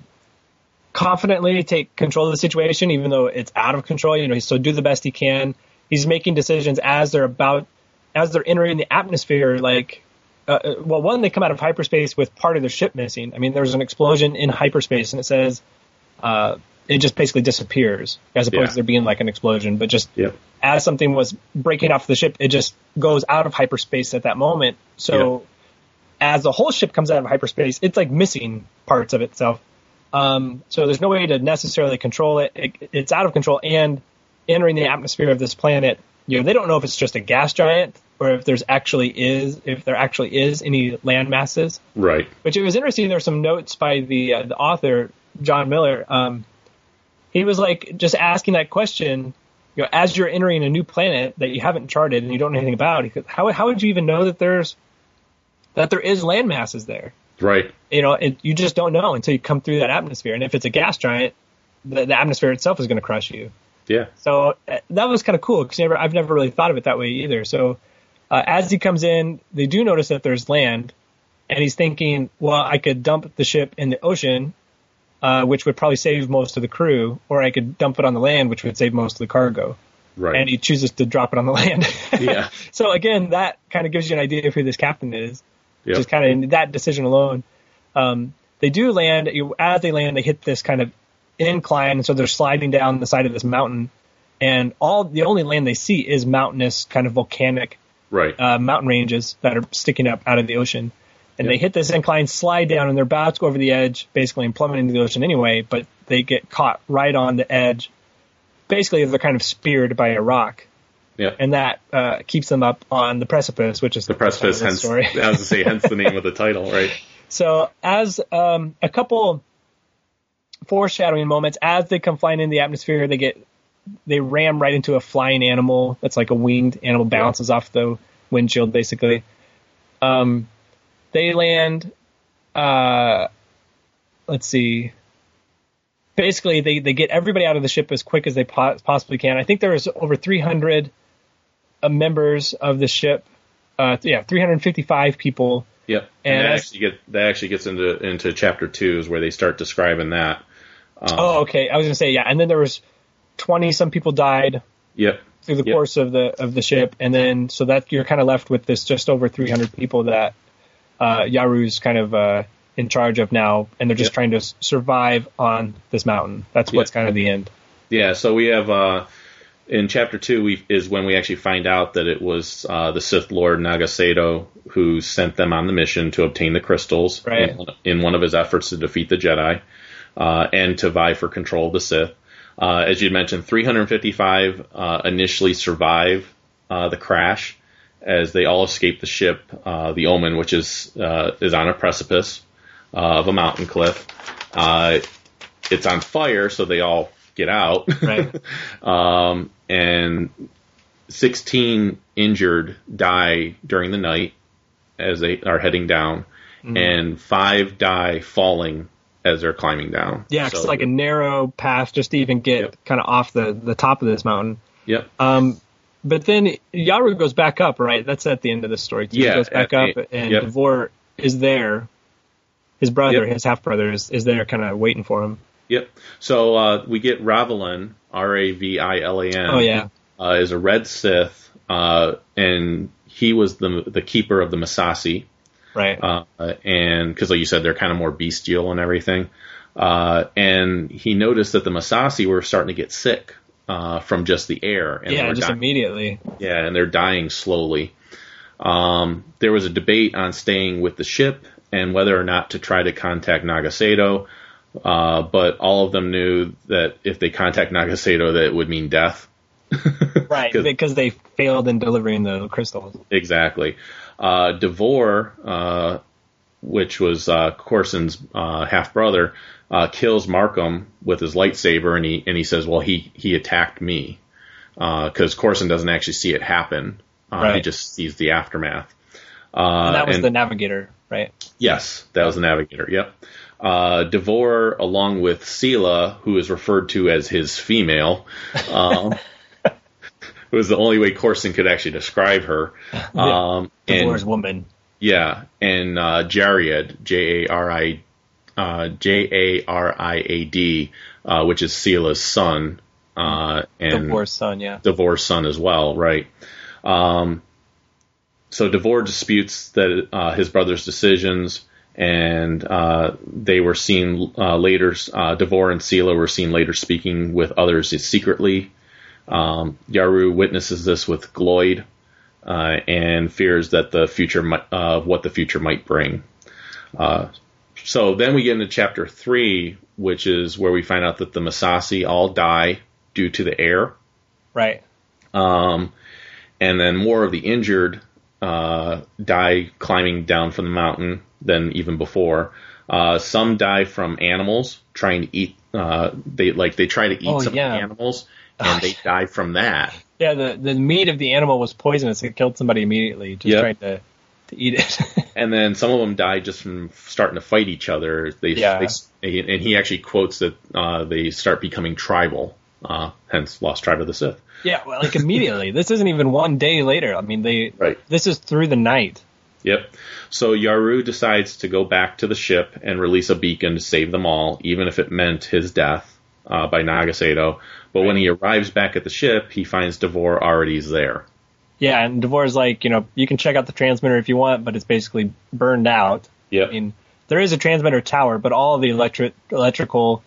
confidently take control of the situation, even though it's out of control. You know, he's still do the best he can. He's making decisions as they're about, as they're entering the atmosphere. Like, uh, uh, well, one, they come out of hyperspace with part of their ship missing. I mean, there's an explosion in hyperspace, and it says uh, it just basically disappears, as opposed Yeah. to there being like an explosion. But just Yep. as something was breaking off the ship, it just goes out of hyperspace at that moment. So as the whole ship comes out of hyperspace, it's like missing parts of itself. Um, so there's no way to necessarily control it. it. It's out of control and entering the atmosphere of this planet. You know, they don't know if it's just a gas giant or if there's actually is if there actually is any land masses. Right. Which it was interesting. There were some notes by the uh, the author John Miller. Um, he was like just asking that question. You know, as you're entering a new planet that you haven't charted and you don't know anything about, how how would you even know that there's that there is land masses there? Right. You know, it, you just don't know until you come through that atmosphere. And if it's a gas giant, the, the atmosphere itself is going to crush you. Yeah. So uh, that was kind of cool because never I've never really thought of it that way either. So uh, as he comes in, they do notice that there's land, and he's thinking, well, I could dump the ship in the ocean, uh, which would probably save most of the crew, or I could dump it on the land, which would save most of the cargo. Right. and he chooses to drop it on the land. Yeah. so again, that kind of gives you an idea of who this captain is. Yep. Just kind of that decision alone. Um, they do land. You, as they land, they hit this kind of incline, and so they're sliding down the side of this mountain. And all the only land they see is mountainous, kind of volcanic right. uh, mountain ranges that are sticking up out of the ocean. And Yep. they hit this incline, slide down, and they're about to go over the edge, basically and plummet into the ocean anyway. But they get caught right on the edge. Basically, they're kind of speared by a rock, yeah. and that uh, keeps them up on the precipice, which is the precipice, title hence, story. I was to say, hence the name of the title, right? So as um, a couple foreshadowing moments, as they come flying in the atmosphere, they get they ram right into a flying animal that's like a winged animal bounces off the windshield basically. Um, they land. Uh, let's see. Basically, they, they get everybody out of the ship as quick as they po- possibly can. I think there's over 300 uh, members of the ship. Uh, yeah, 355 people Yep. And And, that actually get that actually gets into into chapter two is where they start describing that. Um, Oh, okay. I was gonna say yeah, and then there was twenty some people died Yep. through the Yep. course of the of the ship, and then so that you're kind of left with this just over three hundred people that uh, Yaru's kind of uh, in charge of now, and they're just Yep. trying to survive on this mountain. That's what's Yep. kind of the end. Yeah. So we have uh, in chapter two we, is when we actually find out that it was uh, the Sith Lord Naga Sadow who sent them on the mission to obtain the crystals Right. in, in one of his efforts to defeat the Jedi uh, and to vie for control of the Sith. Uh, as you mentioned, 355 uh, initially survive uh, the crash as they all escape the ship, uh, the Omen, which is uh, is on a precipice uh, of a mountain cliff. Uh, it's on fire, so they all get out. Right. um, and 16 injured die during the night as they are heading down, Mm-hmm. and five die falling as they're climbing down. Yeah, So- it's like a narrow path just to even get Yep. kind of off the the top of this mountain. Yep. Um, but then Yaru goes back up, right? That's at the end of the story. Too. Yeah, he goes back up, and yep. Devore is there. His brother, Yep. his half brother, is, is there, kind of waiting for him. Yep. So uh, we get Ravilan, R A V I L A N. Oh yeah, uh, is a red Sith, uh, and he was the the keeper of the Massassi. right. uh, and because like you said, they're kind of more bestial and everything. Uh, and he noticed that the Massassi were starting to get sick uh, from just the air, and yeah, just dying, immediately. yeah, and they're dying slowly. Um, there was a debate on staying with the ship and whether or not to try to contact Naga Sadow, uh, but all of them knew that if they contact Naga Sadow, that it would mean death. Right, 'Cause- because they failed in delivering the crystals. Exactly. Uh, Devore, uh, which was uh, Korsin's uh, half brother, uh, kills Marcom with his lightsaber, and he and he says, "Well, he he attacked me," because Korsin doesn't actually see it happen. Uh, He just sees the aftermath. Uh, And that was and- the navigator, right? Yes, that was the navigator. Yep. Uh, Devore, along with Seelah, who is referred to as his female, um, was the only way Korsin could actually describe her. Um, Devore's and woman. Yeah, and uh, Jariad, J A R I, uh, J A R I A D, uh, which is Seelah's son, uh, and Devore's son, yeah. Devore's son as well, right? Um, so Devore disputes that uh, his brother's decisions, and uh, they were seen uh, later. Uh, Devore and Seelah were seen later speaking with others secretly. Um, Yaru witnesses this with Gloyd uh, and fears that the future mi- uh, what the future might bring. Uh, so then we get into chapter three, which is where we find out that the Massassi all die due to the air. Right. Um, and then more of the injured uh, die climbing down from the mountain than even before. Uh, some die from animals trying to eat. Uh, they like they try to eat Oh, some yeah. animals, and they die from that. Yeah, the, the meat of the animal was poisonous. It killed somebody immediately just Yep. trying to, to eat it. And then some of them died just from starting to fight each other. They, Yeah. they and he actually quotes that uh, they start becoming tribal. Uh, hence, Lost Tribe of the Sith. yeah, well, like immediately. This isn't even one day later. I mean, they. Right. This is through the night. Yep. So Yaru decides to go back to the ship and release a beacon to save them all, even if it meant his death. uh, by Naga Sadow. But when he arrives back at the ship, he finds Devore already is there. Yeah, and Devore's like, you know, you can check out the transmitter if you want, but it's basically burned out. Yeah. I mean, there is a transmitter tower, but all the electric electrical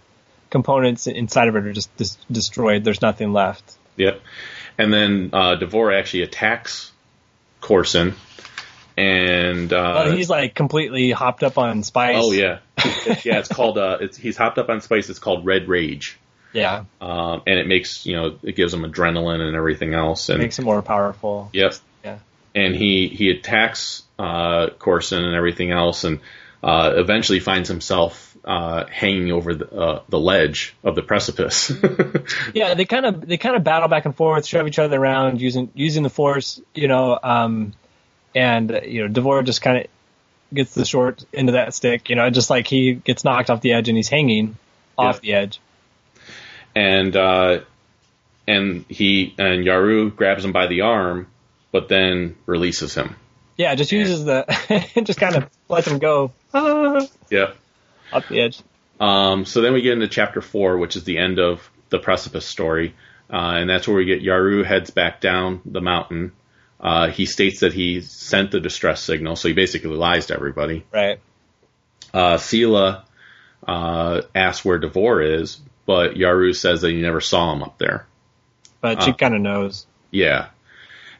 components inside of it are just dis- destroyed. There's nothing left. Yep. And then uh, Devore actually attacks Korsin, and uh, But he's like completely hopped up on spice. oh yeah, yeah. It's called uh, it's he's hopped up on spice. It's called Red Rage, Yeah. um, and it makes you know it gives him adrenaline and everything else. And Makes him more powerful. Yep. Yeah. And he he attacks uh, Korsin and everything else, and uh, eventually finds himself uh, hanging over the uh, the ledge of the precipice. Yeah, they kind of they kind of battle back and forth, shove each other around using using the force, you know, um, and uh, you know, Devore just kind of gets the short end of that stick, you know, just like he gets knocked off the edge and he's hanging off Yeah. the edge. And uh, and he and Yaru grabs him by the arm, but then releases him. Yeah, just uses the just kind of lets him go ah, Yep. off the edge. Um, so then we get into chapter four, which is the end of the precipice story, uh, and that's where we get Yaru heads back down the mountain. Uh, he states that he sent the distress signal, so he basically lies to everybody. Right. Uh, Seelah uh, asks where Devore is, but Yaru says that he never saw him up there. But she Uh. kind of knows. Yeah,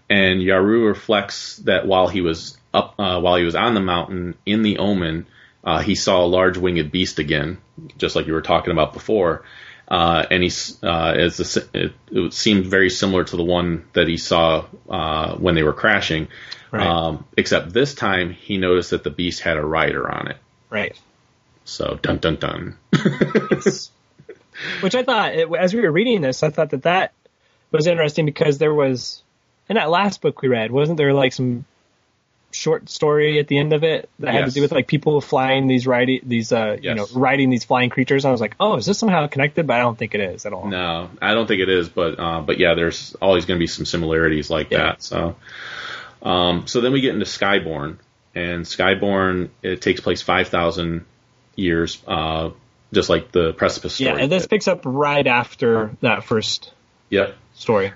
and Yaru reflects that while he was up, uh, while he was on the mountain in the Omen, uh, he saw a large winged beast again, just like you were talking about before. Uh, and he's uh, as the, it, it seemed very similar to the one that he saw uh, when they were crashing, Right. um, except this time he noticed that the beast had a rider on it. Right. So dun dun dun. Which I thought, as we were reading this, I thought that that was interesting because there was, in that last book we read, wasn't there like some short story at the end of it that had to do with like people flying these riding these uh you know riding these flying creatures? I was like, oh, is this somehow connected? But I don't think it is at all. No, I don't think it is, but uh, but yeah, there's always going to be some similarities like Yeah. that. So, um, so then we get into Skyborn, and Skyborn it takes place five thousand years, uh, just like the Precipice story. Yeah, and this did. picks up right after that first Yep. story.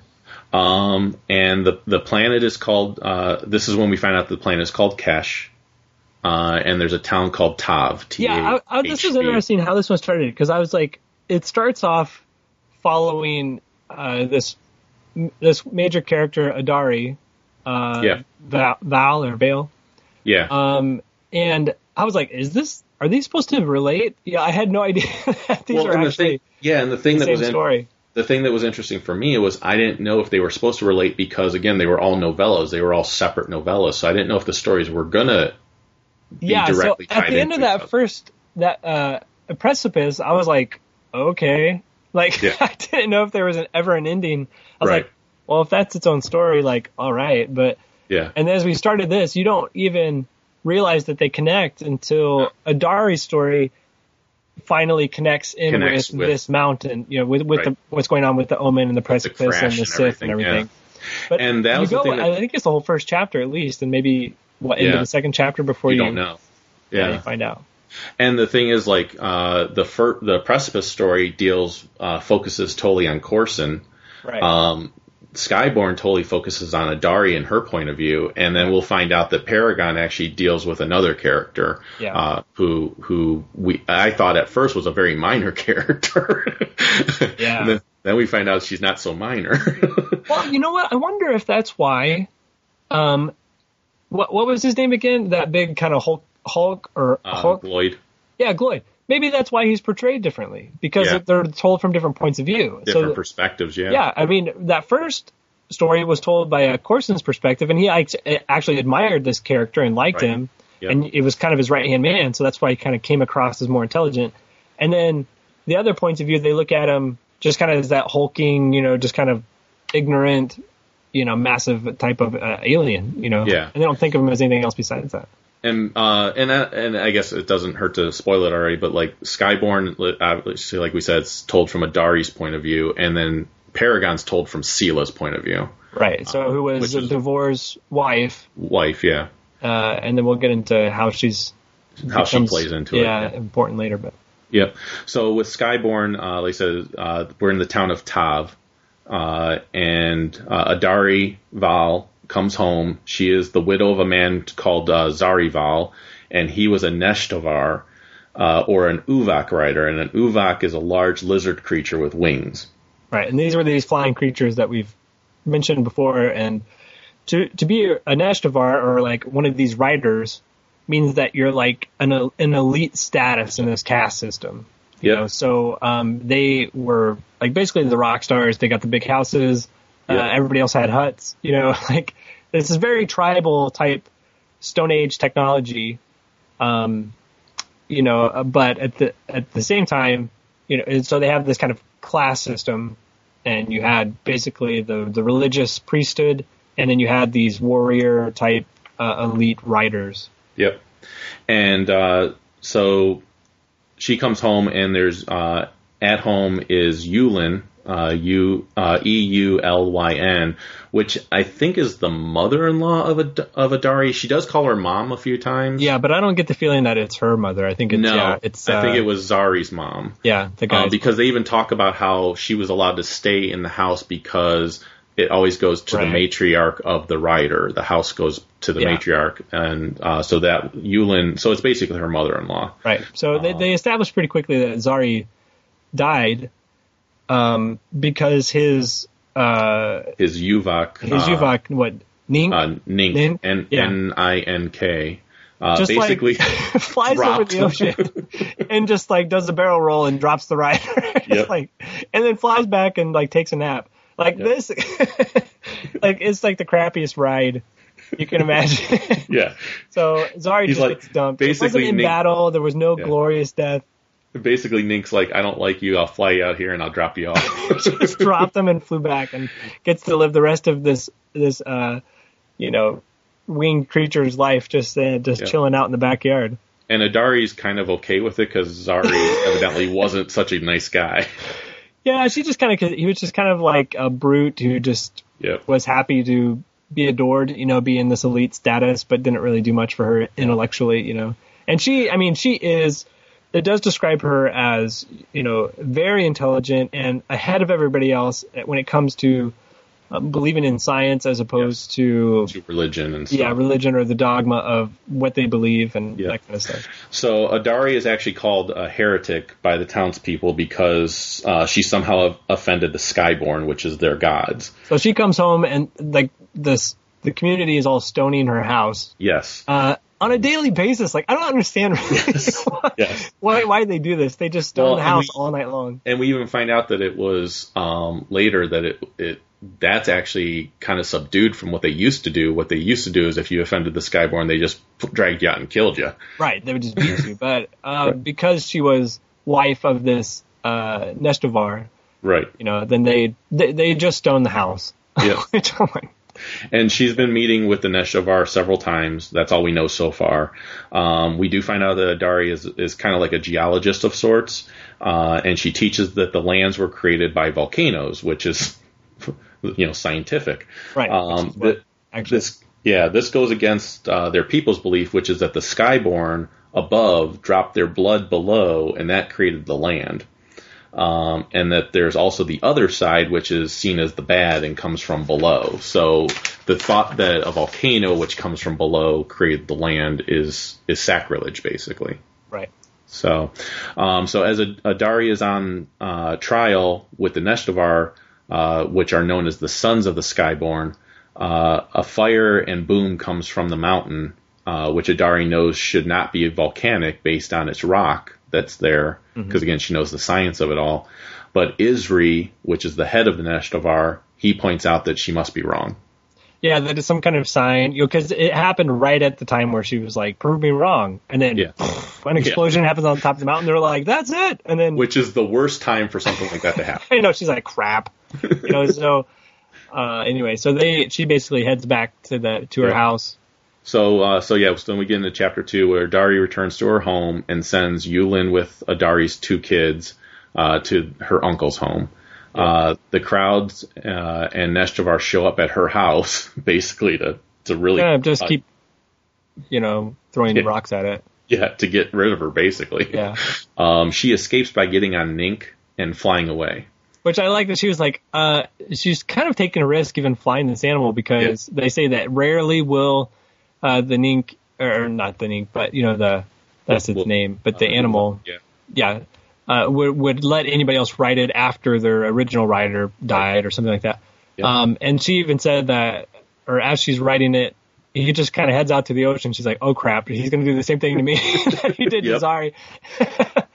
Um, and the the planet is called. Uh, this is when we find out the planet is called Kesh. Uh, and there's a town called Tahv. Yeah, I, I, this is interesting how this one started because I was like, it starts off following uh, this this major character Adari, uh, Yeah. Val, Val or Vale, Yeah. um, and I was like, is this are these supposed to relate? Yeah, I had no idea these well, are and the actually thing, yeah, and the thing the that was in, story. the thing that was interesting for me was I didn't know if they were supposed to relate because again they were all novellas. They were all separate novellas, so I didn't know if the stories were gonna be yeah, so directly at the end of that first that uh, precipice, I was like, okay, like Yeah. I didn't know if there was an, ever an ending. I was Right. like, well, if that's its own story, like, all right, but Yeah, and as we started this, you don't even realize that they connect until Adari's story finally connects in Connects with, with- this mountain, you know, with with Right. the what's going on with the Omen and the precipice and the and Sith and everything, everything. But And that you the go, thing that- I think it's the whole first chapter at least, and maybe what into the second chapter before you you, don't know. Yeah, Yeah, you find out. and the thing is, like uh, the fir- the precipice story deals uh, focuses totally on Korsin. Right. Um, Skyborn totally focuses on Adari and her point of view, and then we'll find out that Paragon actually deals with another character, Yeah. uh, who who we I thought at first was a very minor character. Yeah. Then, then we find out she's not so minor. Well, you know what? I wonder if that's why. Um, what what was his name again? That big kind of Hulk, Hulk or uh, Hulk? Lloyd, Yeah, Gloyd. Maybe that's why he's portrayed differently because Yeah. they're told from different points of view. different so, perspectives. Yeah. yeah, I mean that first story was told by a Korsin's perspective, and he actually admired this character and liked Right. him, Yep. and it was kind of his right hand man. So that's why he kind of came across as more intelligent. And then the other points of view, they look at him just kind of as that hulking, you know, just kind of ignorant, you know, massive type of uh, alien, you know. Yeah. And they don't think of him as anything else besides that. And uh, and uh, and I guess it doesn't hurt to spoil it already, but like Skyborn, obviously, like we said, it's told from Adari's point of view, and then Paragon's told from Seelah's point of view. Right. So who was is- Devore's wife, Wife, yeah, uh, and then we'll get into how she's how she plays into yeah, it. Yeah, important later. But Yep. So with Skyborn, uh, like I said, uh, we're in the town of Tahv, uh, and uh, Adari Vaal comes home. She is the widow of a man called uh, Zarival, and he was a Neshtovar, uh, or an Uvak rider, and an Uvak is a large lizard creature with wings. Right, and these were these flying creatures that we've mentioned before, and to to be a Neshtovar or like one of these riders means that you're like an an elite status in this caste system. Know, so um, they were like basically the rock stars. They got the big houses. Uh, everybody else had huts. You know, like this is very tribal type Stone Age technology. Um, you know, uh, but at the at the same time, you know, and so they have this kind of class system, and you had basically the the religious priesthood, and then you had these warrior type uh, elite riders. Yep. And uh, so she comes home, and there's uh, at home is Eulyn, uh, U uh, E U L Y N, which I think is the mother-in-law of a of Adari. She does call her mom a few times. Yeah, but I don't get the feeling that it's her mother. I think it's No, yeah, it's I think uh, it was Zari's mom. yeah the guy Uh, because they even talk about how she was allowed to stay in the house because it always goes to Right. the matriarch of the writer. The house goes to the Yeah. matriarch, and uh, so that Eulyn. So it's basically her mother-in-law. Right. So they, they established pretty quickly that Zari died um, because his uh, His Uvak. his uh, Uvak what Ning uh, Nink, Nin- N yeah. N I N K. Uh, just basically, like flies over the ocean and just like does a barrel roll and drops the rider, Yep. like and then flies back and like takes a nap. Like Yep. this, like it's like the crappiest ride you can imagine. yeah, so Zari He's just like, gets dumped. It wasn't basically in Ning- battle. There was no Yeah. glorious death. Basically Nink's like, I don't like you. I'll fly you out here and I'll drop you off. just dropped them and flew back and gets to live the rest of this this uh you know winged creature's life just uh, just Yeah. chilling out in the backyard. and Adari's kind of okay with it because Zari evidently wasn't such a nice guy. Yeah, she just kind of he was just kind of like a brute who just Yep. was happy to be adored, you know, be in this elite status, but didn't really do much for her intellectually, you know. And she, I mean, she is. It does describe her as, you know, very intelligent and ahead of everybody else when it comes to um, believing in science as opposed to to religion and stuff. yeah, religion or the dogma of what they believe and Yeah. that kind of stuff. So Adari is actually called a heretic by the townspeople because uh, she somehow offended the Skyborn, which is their gods. So she comes home and like this, the community is all stoning her house Yes. uh, on a daily basis. Like I don't understand really why, Yes. why why they do this. They just stone Well, the house we- all night long. And we even find out that it was um, later that it it that's actually kind of subdued from what they used to do. What they used to do is if you offended the Skyborn, they just dragged you out and killed you. Right, they would just beat you. But uh, because she was wife of this uh, Neshtovar, Right. you know, then they they, they just stone the house. Yeah. Which I'm like, And she's been meeting with the Neshovar several times. That's all we know so far. Um, we do find out that Adari is, is kind of like a geologist of sorts, uh, and she teaches that the lands were created by volcanoes, which is, you know, scientific. right. Um, what actually, this, yeah, this goes against uh, their people's belief, which is that the Skyborn above dropped their blood below, and that created the land. Um, and that there's also the other side, which is seen as the bad and comes from below. So the thought that a volcano, which comes from below, created the land is is sacrilege, basically. right. So, um, so as a, Adari is on uh, trial with the Neshtovar, uh, which are known as the sons of the Skyborn, uh, a fire and boom comes from the mountain, uh, which Adari knows should not be volcanic based on its rock that's there, because again she knows the science of it all. But Izri, which is the head of the Neshtovar, he points out that she must be wrong. Yeah, that is some kind of sign, you know, because it happened right at the time where she was like, "Prove me wrong," and then Yeah. an explosion happens on top of the mountain. They're like, "That's it," and then Which is the worst time for something like that to happen. I know she's like, "Crap," you know. So uh, anyway, so they she basically heads back to the to her Yeah. house. So, uh, so yeah, so then we get into chapter two where Dari returns to her home and sends Eulyn with Adari's two kids uh, to her uncle's home. Uh, the crowds uh, and Neshtovar show up at her house basically to to really Yeah, just keep you know throwing Yeah. rocks at it. Yeah, to get rid of her, basically. Yeah. Um, she escapes by getting on Nink and flying away. Which I like that she was like, uh, she's kind of taking a risk even flying this animal because they say that rarely will uh, the Nink, or not the Nink, but you know the that's its name, but the uh, animal, Yeah. yeah, uh, would would let anybody else ride it after their original rider died or something like that. Yeah. Um, and she even said that, or as she's riding it, he just kind of heads out to the ocean. She's like, "Oh crap, he's going to do the same thing to me that he did Yep. to Zari."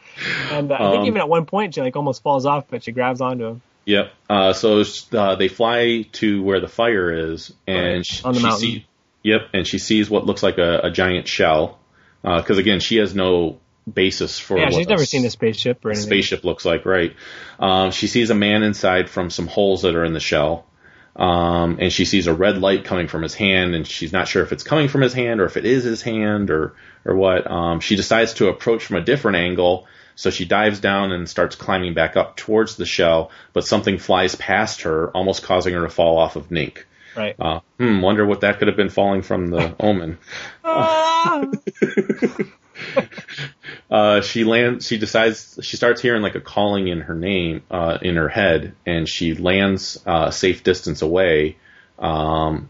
and uh, I think Um, even at one point she like almost falls off, but she grabs onto him. Yep. Uh, so uh, they fly to where the fire is, and Right, she, on the she mountain. see- yep, and she sees what looks like a, a giant shell. Because again, she has no basis for Yeah, what she's never seen a spaceship or anything. spaceship looks like, right? Um, she sees a man inside from some holes that are in the shell. Um, and she sees a red light coming from his hand, and she's not sure if it's coming from his hand or if it is his hand or or what. Um, she decides to approach from a different angle, so she dives down and starts climbing back up towards the shell. But something flies past her, almost causing her to fall off of Nink. Right. Uh, hmm, wonder what that could have been falling from the omen. Ah! uh, she lands. She decides. She starts hearing like a calling in her name uh, in her head, and she lands uh, a safe distance away. Um,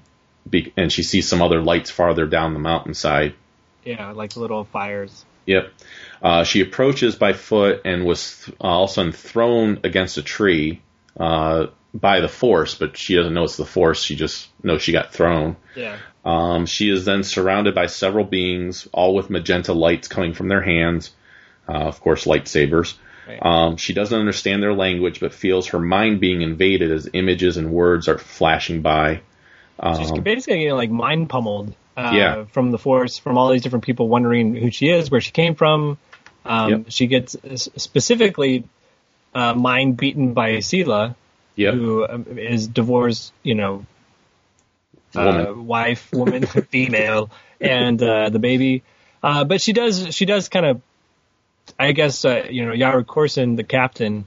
be, and she sees some other lights farther down the mountainside. yeah, like little fires. Yep. Uh, she approaches by foot and was th- uh, all of a sudden thrown against a tree uh, by the force, but she doesn't know it's the force. She just knows she got thrown. Yeah. Um, she is then surrounded by several beings, all with magenta lights coming from their hands. Uh, of course, lightsabers. Right. Um, she doesn't understand their language, but feels her mind being invaded as images and words are flashing by. She's Um, basically getting like mind pummeled. Uh, Yeah. From the force, from all these different people wondering who she is, where she came from. Um, Yep. She gets specifically uh, mind beaten by Seelah, yep. who um, is Devor's, you know, uh, wife, woman, female, and uh, the baby. Uh, but she does, she does kind of, I guess, uh, you know, Yaru Korsin, the captain,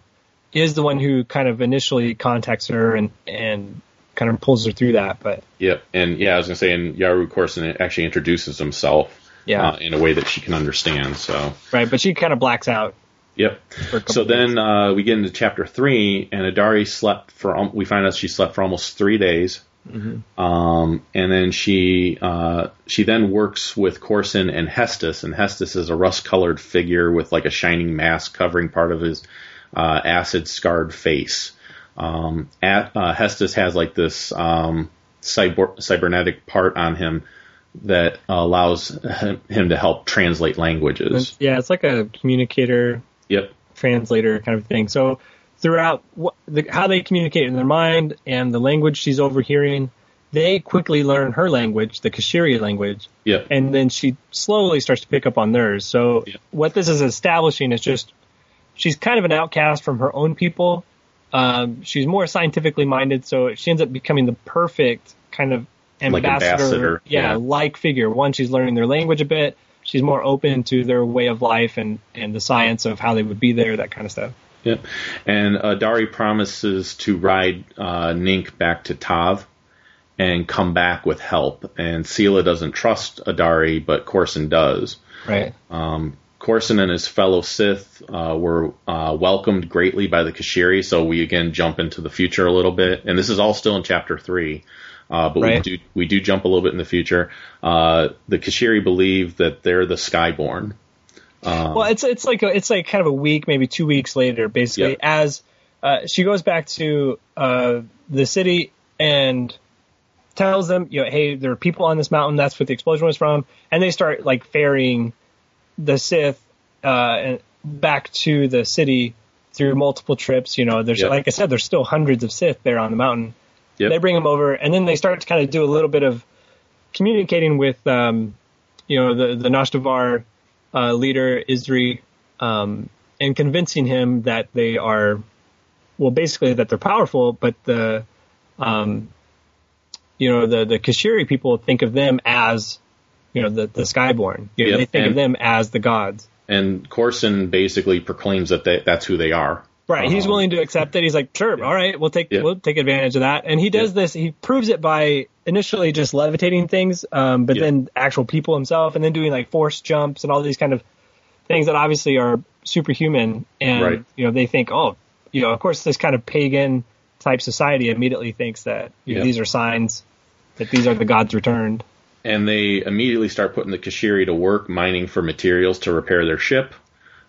is the one who kind of initially contacts her and and kind of pulls her through that. But Yep. And yeah, I was gonna say, and Yaru Korsin actually introduces himself Yeah. uh, in a way that she can understand. So right, but she kind of blacks out. Yep. For a couple So then uh, we get into chapter three, and Adari slept for. al- We find out she slept for almost three days, Mm-hmm. um, and then she uh, she then works with Korsin and Hestus, and Hestus is a rust-colored figure with like a shining mask covering part of his uh, acid-scarred face. Um, at, uh, Hestus has like this um, cyber- cybernetic part on him that allows him to help translate languages. yeah, it's like a communicator Yep. translator kind of thing. So throughout what, the, how they communicate in their mind and the language she's overhearing, they quickly learn her language, the Keshiri language, Yep. and then she slowly starts to pick up on theirs. So Yeah. what this is establishing is just she's kind of an outcast from her own people. Um, she's more scientifically minded, so she ends up becoming the perfect kind of Like ambassador, ambassador, yeah, yeah. like figure. One, she's learning their language a bit. She's more open to their way of life and, and the science of how they would be there, that kind of stuff. Yep. And uh, Dari promises to ride uh, Nink back to Tahv and come back with help. And Seelah doesn't trust Adari, but Korsin does. Right. Um, Korsin and his fellow Sith uh, were uh, welcomed greatly by the Keshiri. So we again jump into the future a little bit, and this is all still in chapter three. Uh, but Right. we do we do jump a little bit in the future. Uh, the Keshiri believe that they're the Skyborn. well, it's it's like a, it's like kind of a week, maybe two weeks later, basically, as uh, she goes back to uh, the city and tells them, you know, hey, there are people on this mountain. That's what the explosion was from, and they start like ferrying the Sith uh, back to the city through multiple trips. You know, there's like I said, there's still hundreds of Sith there on the mountain. Yep. They bring them over, and then they start to kind of do a little bit of communicating with, um, you know, the the Neshtovar uh, leader Izri, um, and convincing him that they are, well, basically that they're powerful, but the, um, you know, the the Keshiri people think of them as, you know, the the Skyborn. You know, Yep, They think of them as the gods. and Korsin basically proclaims that they, that's who they are. Right. He's Um, willing to accept it. He's like, sure, all right, we'll take Yeah. we'll take advantage of that. And he does Yeah. this. He proves it by initially just levitating things, um, but Yeah. then actual people himself, and then doing like force jumps and all these kind of things that obviously are superhuman. And Right. you know, they think, oh, you know, of course, this kind of pagan type society immediately thinks that you know, these are signs that these are the gods returned. and they immediately start putting the Keshiri to work mining for materials to repair their ship.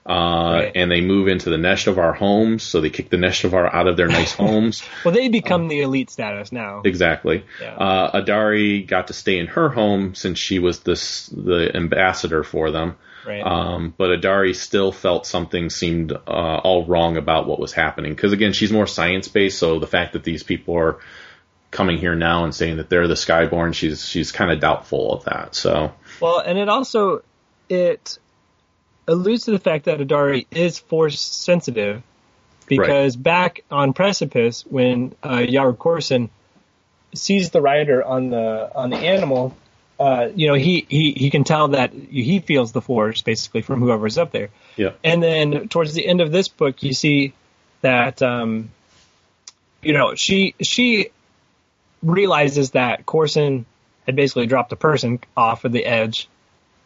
Uh, Right. And they move into the Neshtovar homes, so they kick the Neshtovar out of their nice homes. Well, they become the elite status now. Exactly. Yeah. Uh, Adari got to stay in her home since she was this the ambassador for them. Right. Um, but Adari still felt something seemed uh, all wrong about what was happening because again, she's more science based. So the fact that these people are coming here now and saying that they're the Skyborn, she's she's kind of doubtful of that. So Well, and it also it alludes to the fact that Adari is force sensitive because back on Precipice when uh, Yaru Korsin sees the rider on the on the animal, uh, you know he, he he can tell that he feels the force basically from whoever's up there. yeah, And then towards the end of this book, you see that um, you know she she realizes that Korsin had basically dropped a person off of the edge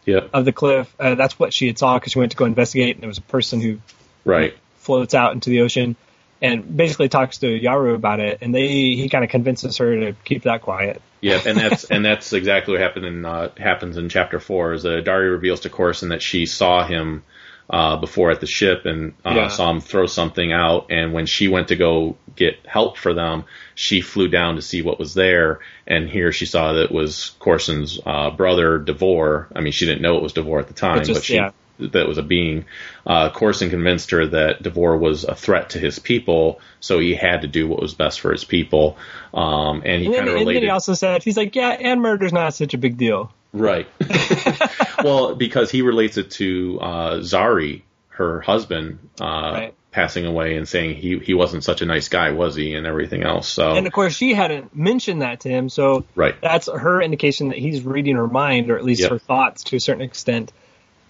yeah, of the cliff. Uh, that's what she had saw because she went to go investigate, and there was a person who right, floats out into the ocean and basically talks to Yaru about it. And they he kind of convinces her to keep that quiet. yeah, and that's and that's exactly what happened in uh, happens in chapter four. Is that Adari reveals to Korsin that she saw him uh, before at the ship and uh, Yeah. saw him throw something out. And when she went to go get help for them, she flew down to see what was there. And here she saw that it was Korsin's uh, brother, Devore. I mean, she didn't know it was Devore at the time, just- but she yeah. that was a being. Uh, Korsin convinced her that Devore was a threat to his people, so he had to do what was best for his people. Um, and he kind of and then related. he also said he's like, yeah, and murder's not such a big deal. Right. well, because he relates it to uh, Zari, her husband, uh, Right. passing away and saying he he wasn't such a nice guy, was he, and everything else. So And of course, she hadn't mentioned that to him, so right, that's her indication that he's reading her mind, or at least Yep. her thoughts to a certain extent.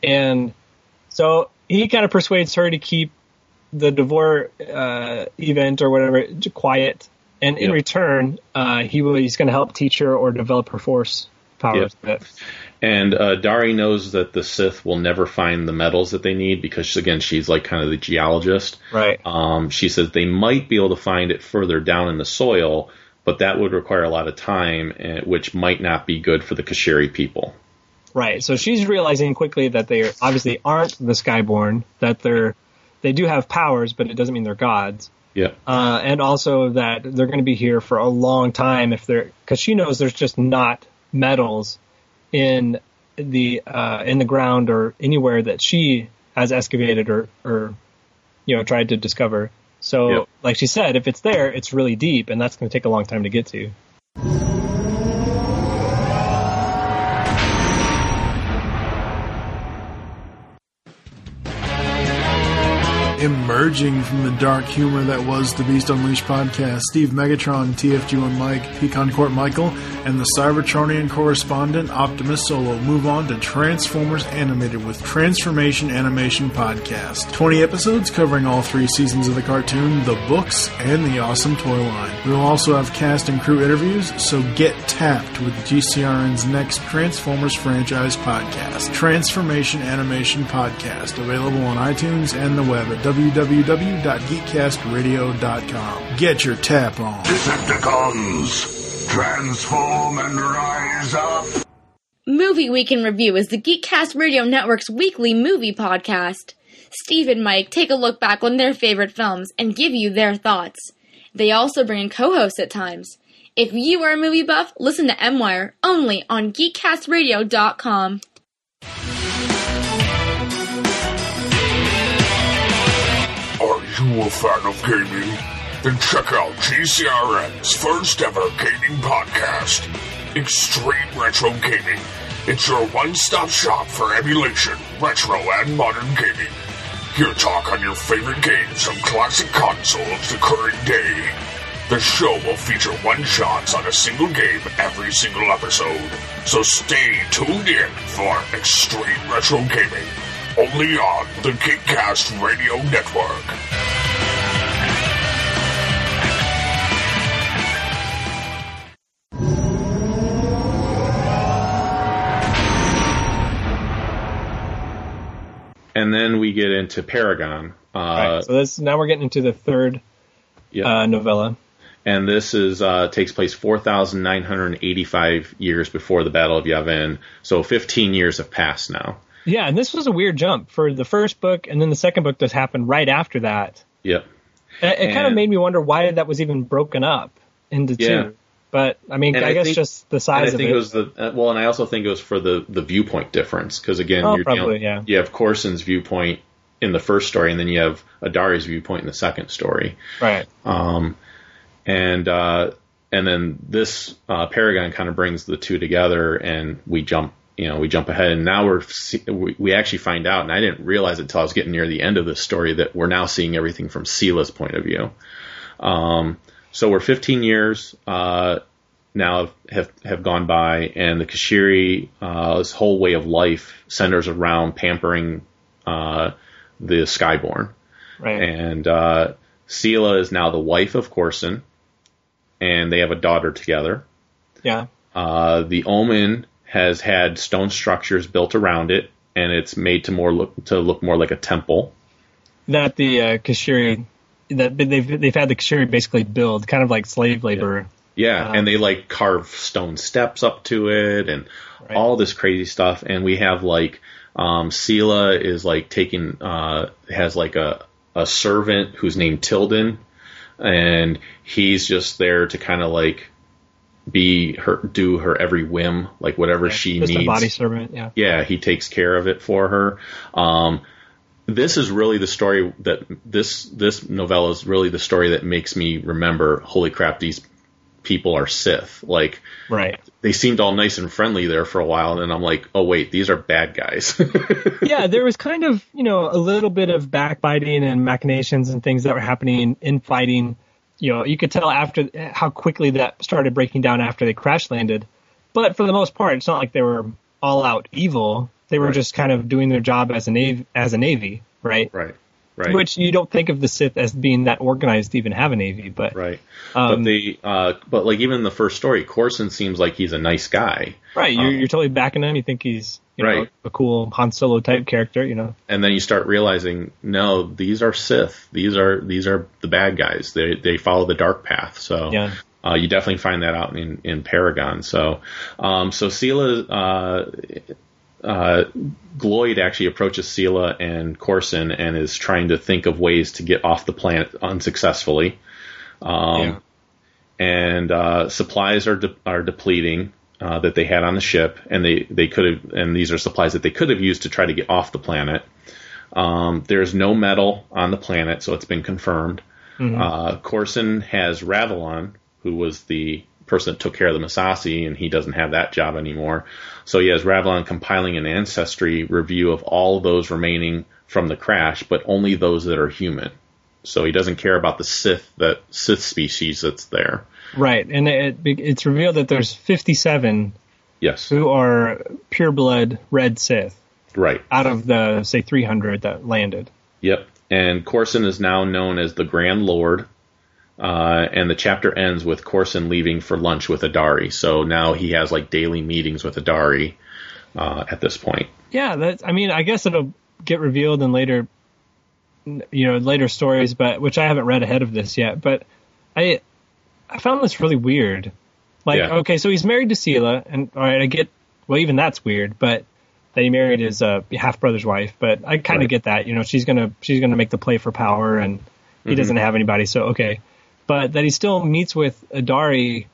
And so he kind of persuades her to keep the Devore uh, event or whatever quiet. And in Yep. return, uh, he will, he's going to help teach her or develop her force powers. bit. and uh, Dari knows that the Sith will never find the metals that they need because again she's like kind of the geologist. Right. Um, she says they might be able to find it further down in the soil, but that would require a lot of time, eh, which might not be good for the Keshiri people. Right. So she's realizing quickly that they obviously aren't the Skyborn, that they're, they do have powers, but it doesn't mean they're gods. Yeah. uh, and also that they're going to be here for a long time if they're because she knows there's just not metals in the uh, in the ground or anywhere that she has excavated or or you know tried to discover. So, Yep. like she said, if it's there, it's really deep, and that's going to take a long time to get to. Emerging from the dark humor that was the Beast Unleashed podcast, Steve Megatron, TFG1 Mike, Pecan Court Michael, and the Cybertronian correspondent Optimus Solo move on to Transformers Animated with Transformation Animation Podcast. 20 episodes covering all three seasons of the cartoon, the books, and the awesome toy line. We will also have cast and crew interviews, so get tapped with GCRN's next Transformers franchise podcast, Transformation Animation Podcast, available on iTunes and the web at www.geekcastradio.com. Get your tap on. Decepticons, transform and rise up. Movie Week in Review is the Geekcast Radio Network's weekly movie podcast. Steve and Mike take a look back on their favorite films and give you their thoughts. They also bring in co-hosts at times. If you are a movie buff, listen to M-Wire only on GeekCastRadio.com. you a fan of gaming? Then check out GCRN's first ever gaming podcast, Extreme Retro Gaming. It's your one stop shop for emulation, retro, and modern gaming. Hear talk on your favorite games from classic consoles to current day. The show will feature one shots on a single game every single episode. So stay tuned in for Extreme Retro Gaming. Only on the Geekcast Radio Network. And then we get into Paragon. Uh, right. So this now we're getting into the third yeah. uh, novella. and this is uh, takes place 4,985 years before the Battle of Yavin. So 15 years have passed now. Yeah, and this was a weird jump for the first book, and then the second book just happened right after that. Yep. It, it kind of made me wonder why that was even broken up into Yeah. two. But I mean, And I, I guess just the And size I of think it. was the uh, well, and I also think it was for the the viewpoint difference because again, Oh, probably, dealing- yeah. you have Korsin's viewpoint in the first story, and then you have Adari's viewpoint in the second story. right. Um, and uh, and then this uh, Paragon kind of brings the two together, and we jump, you know, we jump ahead, and now we're we, we actually find out, and I didn't realize it until I was getting near the end of this story that we're now seeing everything from Seelah's point of view. Um, so we're 15 years uh, now have have gone by, and the Keshiri's whole way of life centers around pampering uh, the Skyborn Right. and uh, Seelah is now the wife of Korsin, and they have a daughter together. yeah. Uh, the Omen has had stone structures built around it, and it's made to more look to look more like a temple. That the uh, Keshiri, that they've they've had the Keshiri basically build kind of like slave labor. Yeah, Um, and they like carve stone steps up to it, and Right. all this crazy stuff. And we have like um, Seelah is like taking uh, has like a a servant who's named Tilden, and he's just there to kind of like be her do her every whim, like whatever she just needs. a body servant. Yeah. yeah, he takes care of it for her. Um, this is really the story that this this novella is really the story that makes me remember. Holy crap, these people are Sith. Like Right. they seemed all nice and friendly there for a while, and then I'm like, oh wait, these are bad guys. yeah, there was kind of, you know, a little bit of backbiting and machinations and things that were happening in, in fighting. You know, you could tell after how quickly that started breaking down after they crash landed. But for the most part, it's not like they were all out evil. They were Right. just kind of doing their job as a navy, as a navy, right? right, right, Which you don't think of the Sith as being that organized to even have a navy, but right. Um, but they, uh, but like even in the first story, Korsin seems like he's a nice guy. right, you're, Um, you're totally backing him. You think he's you know, Right. a cool Han Solo type character, you know. and then you start realizing, no, these are Sith. These are these are the bad guys. They they follow the dark path. So Yeah. uh, you definitely find that out in in Paragon. So um, so Sela. Uh, uh, Gloyd actually approaches Seelah and Korsin and is trying to think of ways to get off the planet unsuccessfully. Um, Yeah. And uh, supplies are de- are depleting uh, that they had on the ship, and they they could have and these are supplies that they could have used to try to get off the planet. Um, there's no metal on the planet, so it's been confirmed. Uh, Korsin has Ravilan, who was the person that took care of the Massassi, and he doesn't have that job anymore. So he has Ravilan compiling an ancestry review of all those remaining from the crash, but only those that are human. So he doesn't care about the Sith that Sith species that's there. Right, and it, it's revealed that there's 57 Yes, who are pure blood red Sith right. out of the say 300 that landed. Yep. And Korsin is now known as the Grand Lord. Uh, and the chapter ends with Korsin leaving for lunch with Adari. So now he has like daily meetings with Adari uh, at this point. Yeah, that I mean, I guess it'll get revealed in later, you know, later stories, but which I haven't read ahead of this yet. But I, I found this really weird. Like, Yeah. okay, so he's married to Seelah, and all right, I get. Well, even that's weird, but that he married his uh, half brother's wife. But I kind of Right. get that. You know, she's gonna she's gonna make the play for power, and he doesn't have anybody, so okay. But that he still meets with Adari,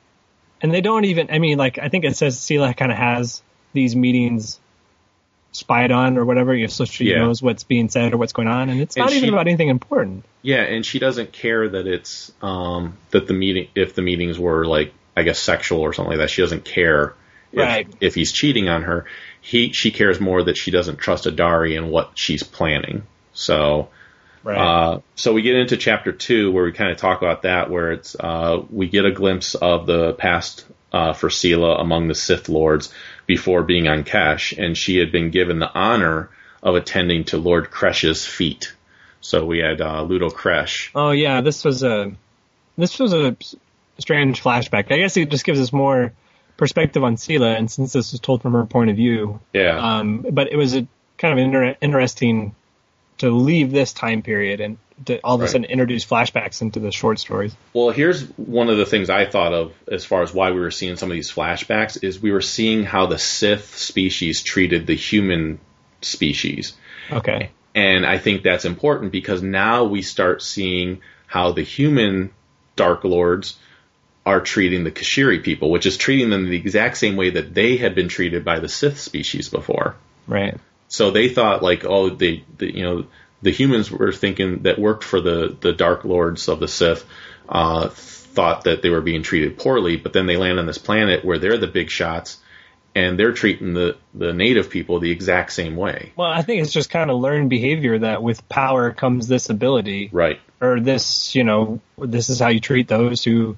and they don't even. I mean, like I think it says Seelah kind of has these meetings spied on or whatever, you know, so she Yeah. knows what's being said or what's going on, and it's And not even about anything important. Yeah, and she doesn't care that it's um, that the meeting if the meetings were like I guess sexual or something like that. She doesn't care if, Right. if he's cheating on her. He she cares more that she doesn't trust Adari and what she's planning. So Right. Uh, so we get into chapter two where we kind of talk about that, where it's uh, we get a glimpse of the past uh, for Seelah among the Sith lords before being on Kesh, and she had been given the honor of attending to Lord Kressh's feet. So we had uh, Ludo Kressh. oh yeah, this was a this was a strange flashback. I guess it just gives us more perspective on Seelah, and since this was told from her point of view, Yeah, um, but it was a kind of inter- interesting to leave this time period and to all of a sudden introduce flashbacks into the short stories. Well, here's one of the things I thought of as far as why we were seeing some of these flashbacks is we were seeing how the Sith species treated the human species. Okay. And I think that's important because now we start seeing how the human Dark Lords are treating the Keshiri people, which is treating them the exact same way that they had been treated by the Sith species before. Right. So they thought like, oh, they, the, you know, the humans were thinking that worked for the the Dark Lords of the Sith uh, thought that they were being treated poorly, but then they land on this planet where they're the big shots, and they're treating the the native people the exact same way. Well, I think it's just kind of learned behavior that with power comes this ability, Right. or this, you know, this is how you treat those who,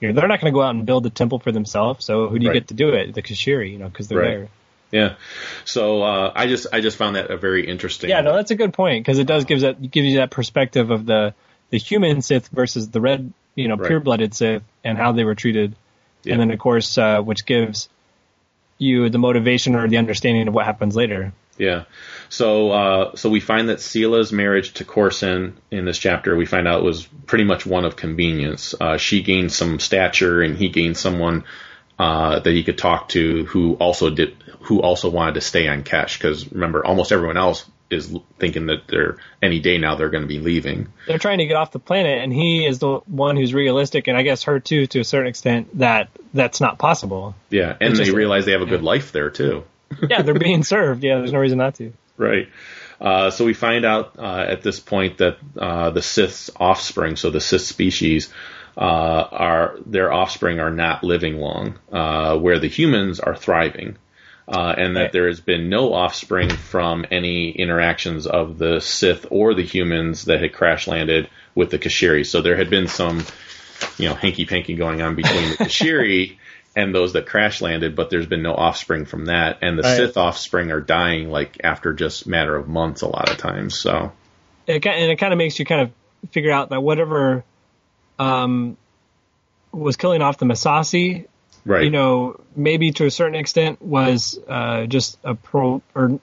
you know, they're not going to go out and build a temple for themselves. So who do you Right. get to do it? The Keshiri, you know, because they're Right. there. Yeah. So uh, I just I just found that a very interesting. Yeah, no, that's a good point because it does gives that gives you that perspective of the the human Sith versus the red, you know, Right. pure blooded Sith and how they were treated, Yeah. and then of course, uh, which gives you the motivation or the understanding of what happens later. Yeah. So uh, so we find that Seelah's marriage to Korsin in this chapter we find out was pretty much one of convenience. Uh, she gained some stature and he gained someone uh, that he could talk to who also did who also wanted to stay on Kesh because remember almost everyone else is thinking that they're any day now they're going to be leaving. They're trying to get off the planet, and he is the one who's realistic, and I guess her too, to a certain extent, that that's not possible. Yeah, and It's they just- realize they have a good life there too. Yeah, they're being served. Yeah, there's no reason not to. Right. Uh, so we find out uh, at this point that uh, the Sith's offspring, so the Sith species, uh, are their offspring are not living long, uh, where the humans are thriving, uh, and that Right. there has been no offspring from any interactions of the Sith or the humans that had crash landed with the Keshiri. So there had been some, you know, hanky panky going on between the Keshiri. And those that crash landed, but there's been no offspring from that, and the Right. Sith offspring are dying like after just matter of months a lot of times. So it, and it kind of makes you kind of figure out that whatever um, was killing off the Massassi, right, you know, maybe to a certain extent was uh, just a pro or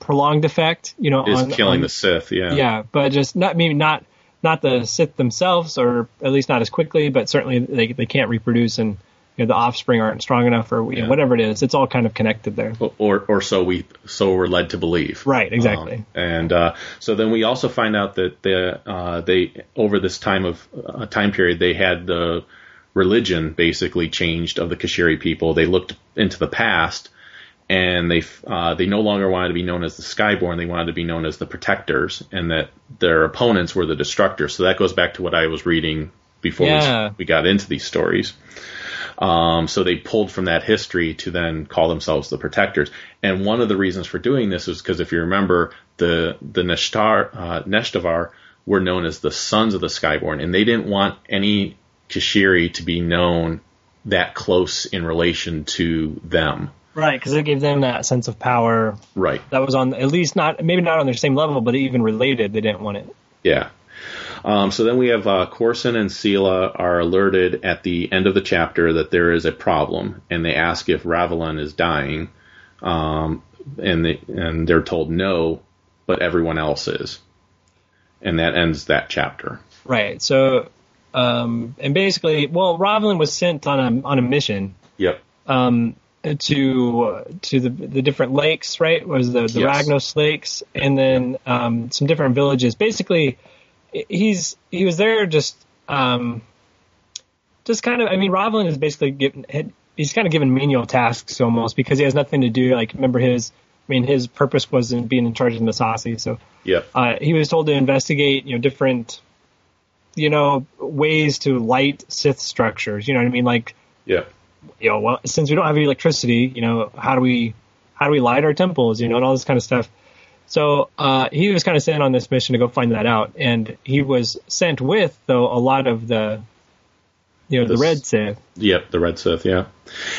prolonged effect, you know, is killing on- the Sith. Yeah, yeah, but just not maybe not not the Sith themselves, or at least not as quickly, but certainly they they can't reproduce and. You know, the offspring aren't strong enough, or you know, Yeah. whatever it is. It's all kind of connected there. or or so we so we're led to believe. Right, exactly. Um, and uh, so then we also find out that the uh, they over this time of uh, time period they had the religion basically changed of the Keshiri people. They looked into the past. And they uh, they no longer wanted to be known as the Skyborn. They wanted to be known as the Protectors, and that their opponents were the Destructors. So that goes back to what I was reading before Yeah. we, we got into these stories. Um, so they pulled from that history to then call themselves the protectors. And one of the reasons for doing this is because if you remember, the the Neshtar, uh, Neshtovar were known as the sons of the Skyborn, and they didn't want any Keshiri to be known that close in relation to them. Right, because it gave them that sense of power Right. that was on at least not maybe not on their same level, but even related. They didn't want it. Yeah. Um, so then we have uh, Korsin and Seelah are alerted at the end of the chapter that there is a problem, and they ask if Ravilan is dying, um, and they and they're told no, but everyone else is, and that ends that chapter. Right. So, um, and basically, well, Ravilan was sent on a on a mission Yep. um, to uh, to the the different lakes. Right, was the the Yes. Ragnos lakes, and then um, some different villages. Basically, he's he was there just um, just kind of. I mean, Ravilan is basically given. He's kind of given menial tasks almost because he has nothing to do. Like, remember his. I mean, his purpose was in being in charge of the Massassi, so yeah, uh, he was told to investigate, you know, different, you know, ways to light Sith structures. You know what I mean? Like, yeah, you know, well, since we don't have electricity, you know, how do we, how do we light our temples? You know, and all this kind of stuff. So uh, he was kind of sent on this mission to go find that out, and he was sent with though a lot of the, you know, the red Sith. Yep, the Red Sith, yeah.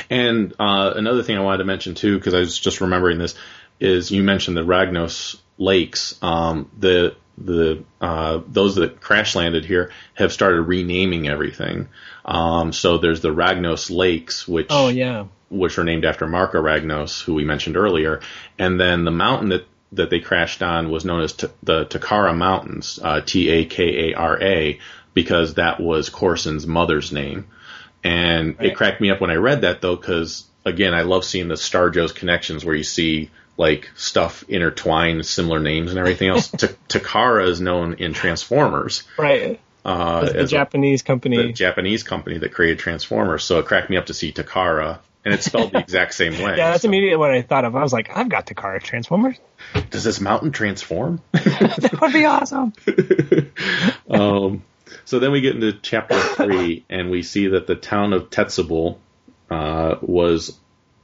And uh, another thing I wanted to mention too, because I was just remembering this, is you mentioned the Ragnos lakes. Um, the the uh, those that crash landed here have started renaming everything. Um, so there's the Ragnos lakes, which Oh yeah, which are named after Marka Ragnos, who we mentioned earlier, and then the mountain that that they crashed on was known as t- the Takara Mountains, uh, T A K A R A, because that was Korsin's mother's name. And Right. it cracked me up when I read that though, because again, I love seeing the Star Wars connections where you see like stuff intertwined, similar names and everything else. T- Takara is known in Transformers Right. uh, the Japanese company. the Japanese company that created Transformers. So it cracked me up to see Takara, and it's spelled the exact same way. yeah, that's So, immediately what I thought of. I was like, I've got Takara Transformers. Does this mountain transform? That would be awesome. um, so then we get into chapter three, and we see that the town of Tetsubul uh, was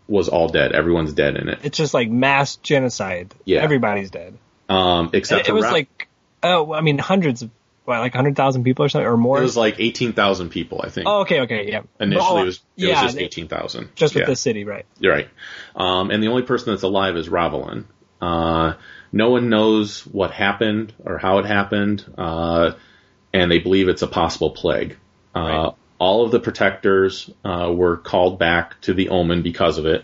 was all dead. Everyone's dead in it, It's just like mass genocide. Yeah. Everybody's dead. um, except It, it was Ra- like, oh, I mean, hundreds of, what, like 100,000 people or something, or more? it was like eighteen thousand people, I think. oh, okay, okay, yeah. Initially, Oh, it was it yeah, was just eighteen thousand. just with yeah. the city, right? You're right. Um, and the only person that's alive is Ravilan. Uh, no one knows what happened or how it happened, uh, and they believe it's a possible plague. Uh, Right. All of the protectors uh, were called back to the Omen because of it,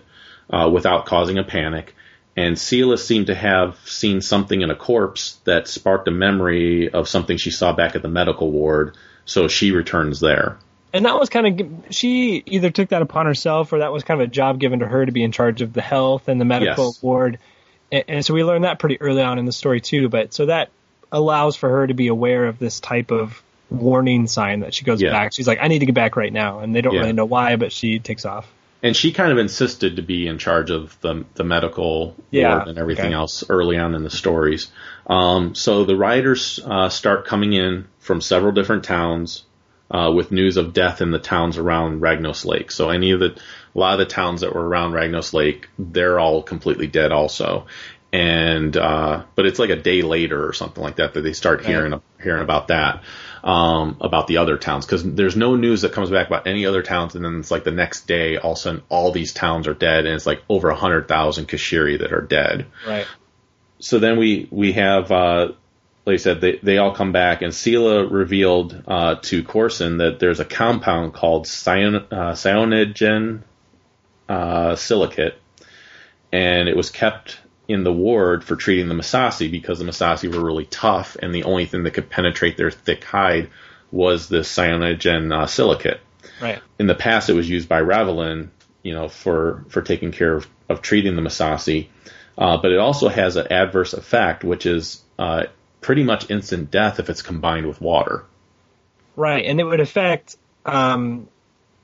uh, without causing a panic. And Seelah seemed to have seen something in a corpse that sparked a memory of something she saw back at the medical ward, so she returns there. And that was kind of, she either took that upon herself or that was kind of a job given to her to be in charge of the health and the medical Yes. ward. And, and so we learned that pretty early on in the story too. But so that allows for her to be aware of this type of warning sign that she goes Yeah. back. She's like, I need to get back right now. And they don't Yeah. really know why, but she takes off. and she kind of insisted to be in charge of the the medical Yeah, ward and everything okay. else early on in the stories. Um, so the writers uh, start coming in from several different towns uh, with news of death in the towns around Ragnos Lake. So any of the a lot of the towns that were around Ragnos Lake, they're all completely dead also. And uh, but it's like a day later or something like that that they start hearing hearing about that um, about the other towns because there's no news that comes back about any other towns, and then it's like the next day, all of a sudden, all these towns are dead, and it's like over a hundred thousand Keshiri that are dead. Right. So then we we have, uh, like I said, they they all come back, and Seelah revealed uh, to Korsin that there's a compound called cyan, uh, cyanogen uh, silicate, and it was kept in the ward for treating the Massassi because the Massassi were really tough, and the only thing that could penetrate their thick hide was this cyanogen uh, silicate. Right. In the past, it was used by Ravilan, you know, for for taking care of, of treating the Massassi, uh, but it also has an adverse effect, which is uh, pretty much instant death if it's combined with water. Right, and it would affect, um,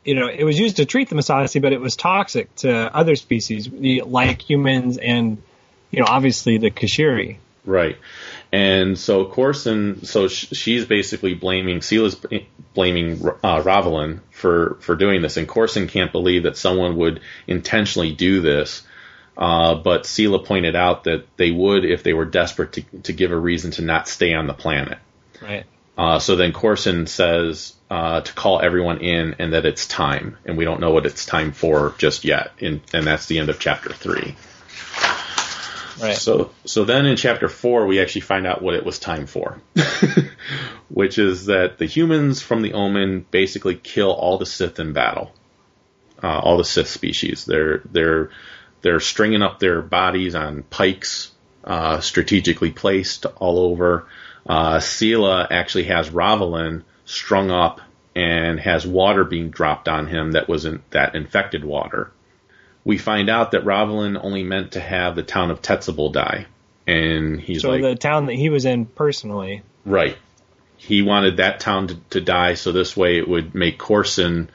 you know, it was used to treat the Massassi, but it was toxic to other species, like humans and, you know, obviously the Keshiri. Right. And so Korsin, so sh- she's basically blaming, Seelah's blaming uh, Ravilan for, for doing this. And Korsin can't believe that someone would intentionally do this. Uh, but Seelah pointed out that they would if they were desperate to, to give a reason to not stay on the planet. Right. Uh, so then Korsin says uh, to call everyone in and that it's time. And we don't know what it's time for just yet. And, and that's the end of chapter three. Right. So, so then in chapter four, we actually find out what it was time for, which is that the humans from the Omen basically kill all the Sith in battle, uh, all the Sith species. They're they're they're stringing up their bodies on pikes, uh, strategically placed all over. Uh, Seelah actually has Ravilan strung up and has water being dropped on him that wasn't that infected water we find out that Ravilan only meant to have the town of Tetsubul die. And he's so like, the town that he was in personally. right. He wanted that town to, to die so this way it would make Korsin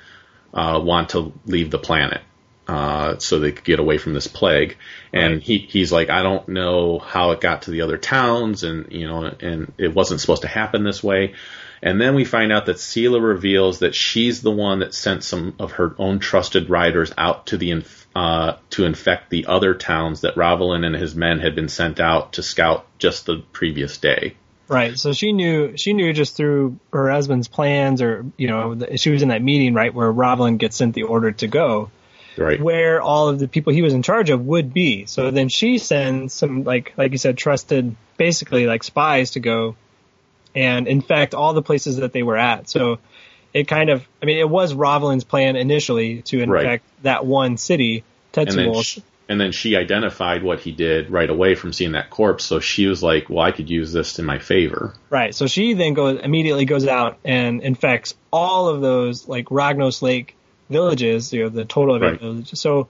uh, want to leave the planet uh, so they could get away from this plague. And Right. he, he's like, I don't know how it got to the other towns and, you know, and it wasn't supposed to happen this way. And then we find out that Seelah reveals that she's the one that sent some of her own trusted riders out to the inf- uh, to infect the other towns that Ravilan and his men had been sent out to scout just the previous day. Right. So she knew she knew just through her husband's plans, or you know, the, she was in that meeting right where Ravilan gets sent the order to go, Right. where all of the people he was in charge of would be. So then she sends some like like you said, trusted basically like spies to go and infect all the places that they were at. So it kind of I mean it was Ravilan's plan initially to infect Right. that one city, and then she, and then she identified what he did right away from seeing that corpse. So she was like, "Well, I could use this in my favor." Right. So she then goes immediately goes out and infects all of those like Ragnos Lake villages, you know, the total of Right. eight villages. So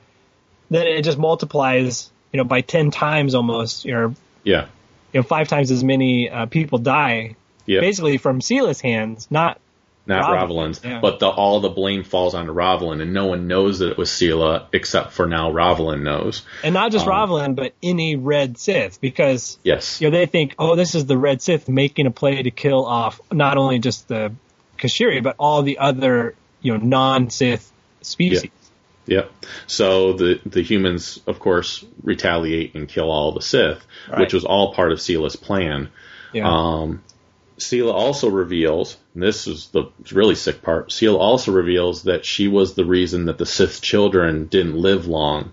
then it just multiplies, you know, by ten times almost, or Yeah, you know, five times as many uh, people die, yeah. basically from Seelah's hands, not not Ravilan's, yeah. but the, all the blame falls onto Ravilan, and no one knows that it was Seelah except for now Ravilan knows. and not just Um, Ravilan, but any Red Sith, because Yes, you know they think, oh, this is the Red Sith making a play to kill off not only just the Keshiri, but all the other you know non-Sith species. Yep. So the the humans, of course, retaliate and kill all the Sith, Right. which was all part of Seelah's plan. Yeah. Um, Seelah also reveals, and this is the really sick part. Seelah also reveals that she was the reason that the Sith children didn't live long,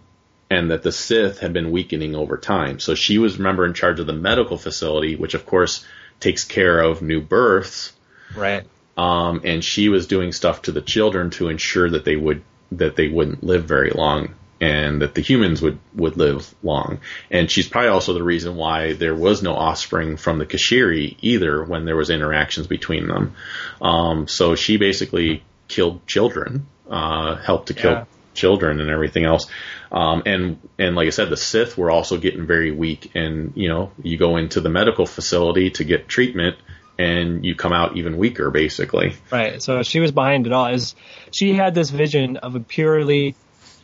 and that the Sith had been weakening over time. So she was, remember, in charge of the medical facility, which of course takes care of new births right. um, and she was doing stuff to the children to ensure that they would that they wouldn't live very long and that the humans would would live long and she's probably also the reason why there was no offspring from the Keshiri either when there was interactions between them um, so she basically killed children uh, helped to kill Yeah. children and everything else um, and and like I said the Sith were also getting very weak and you know you go into the medical facility to get treatment and you come out even weaker basically Right. So she was behind it all. Is she had this vision of a purely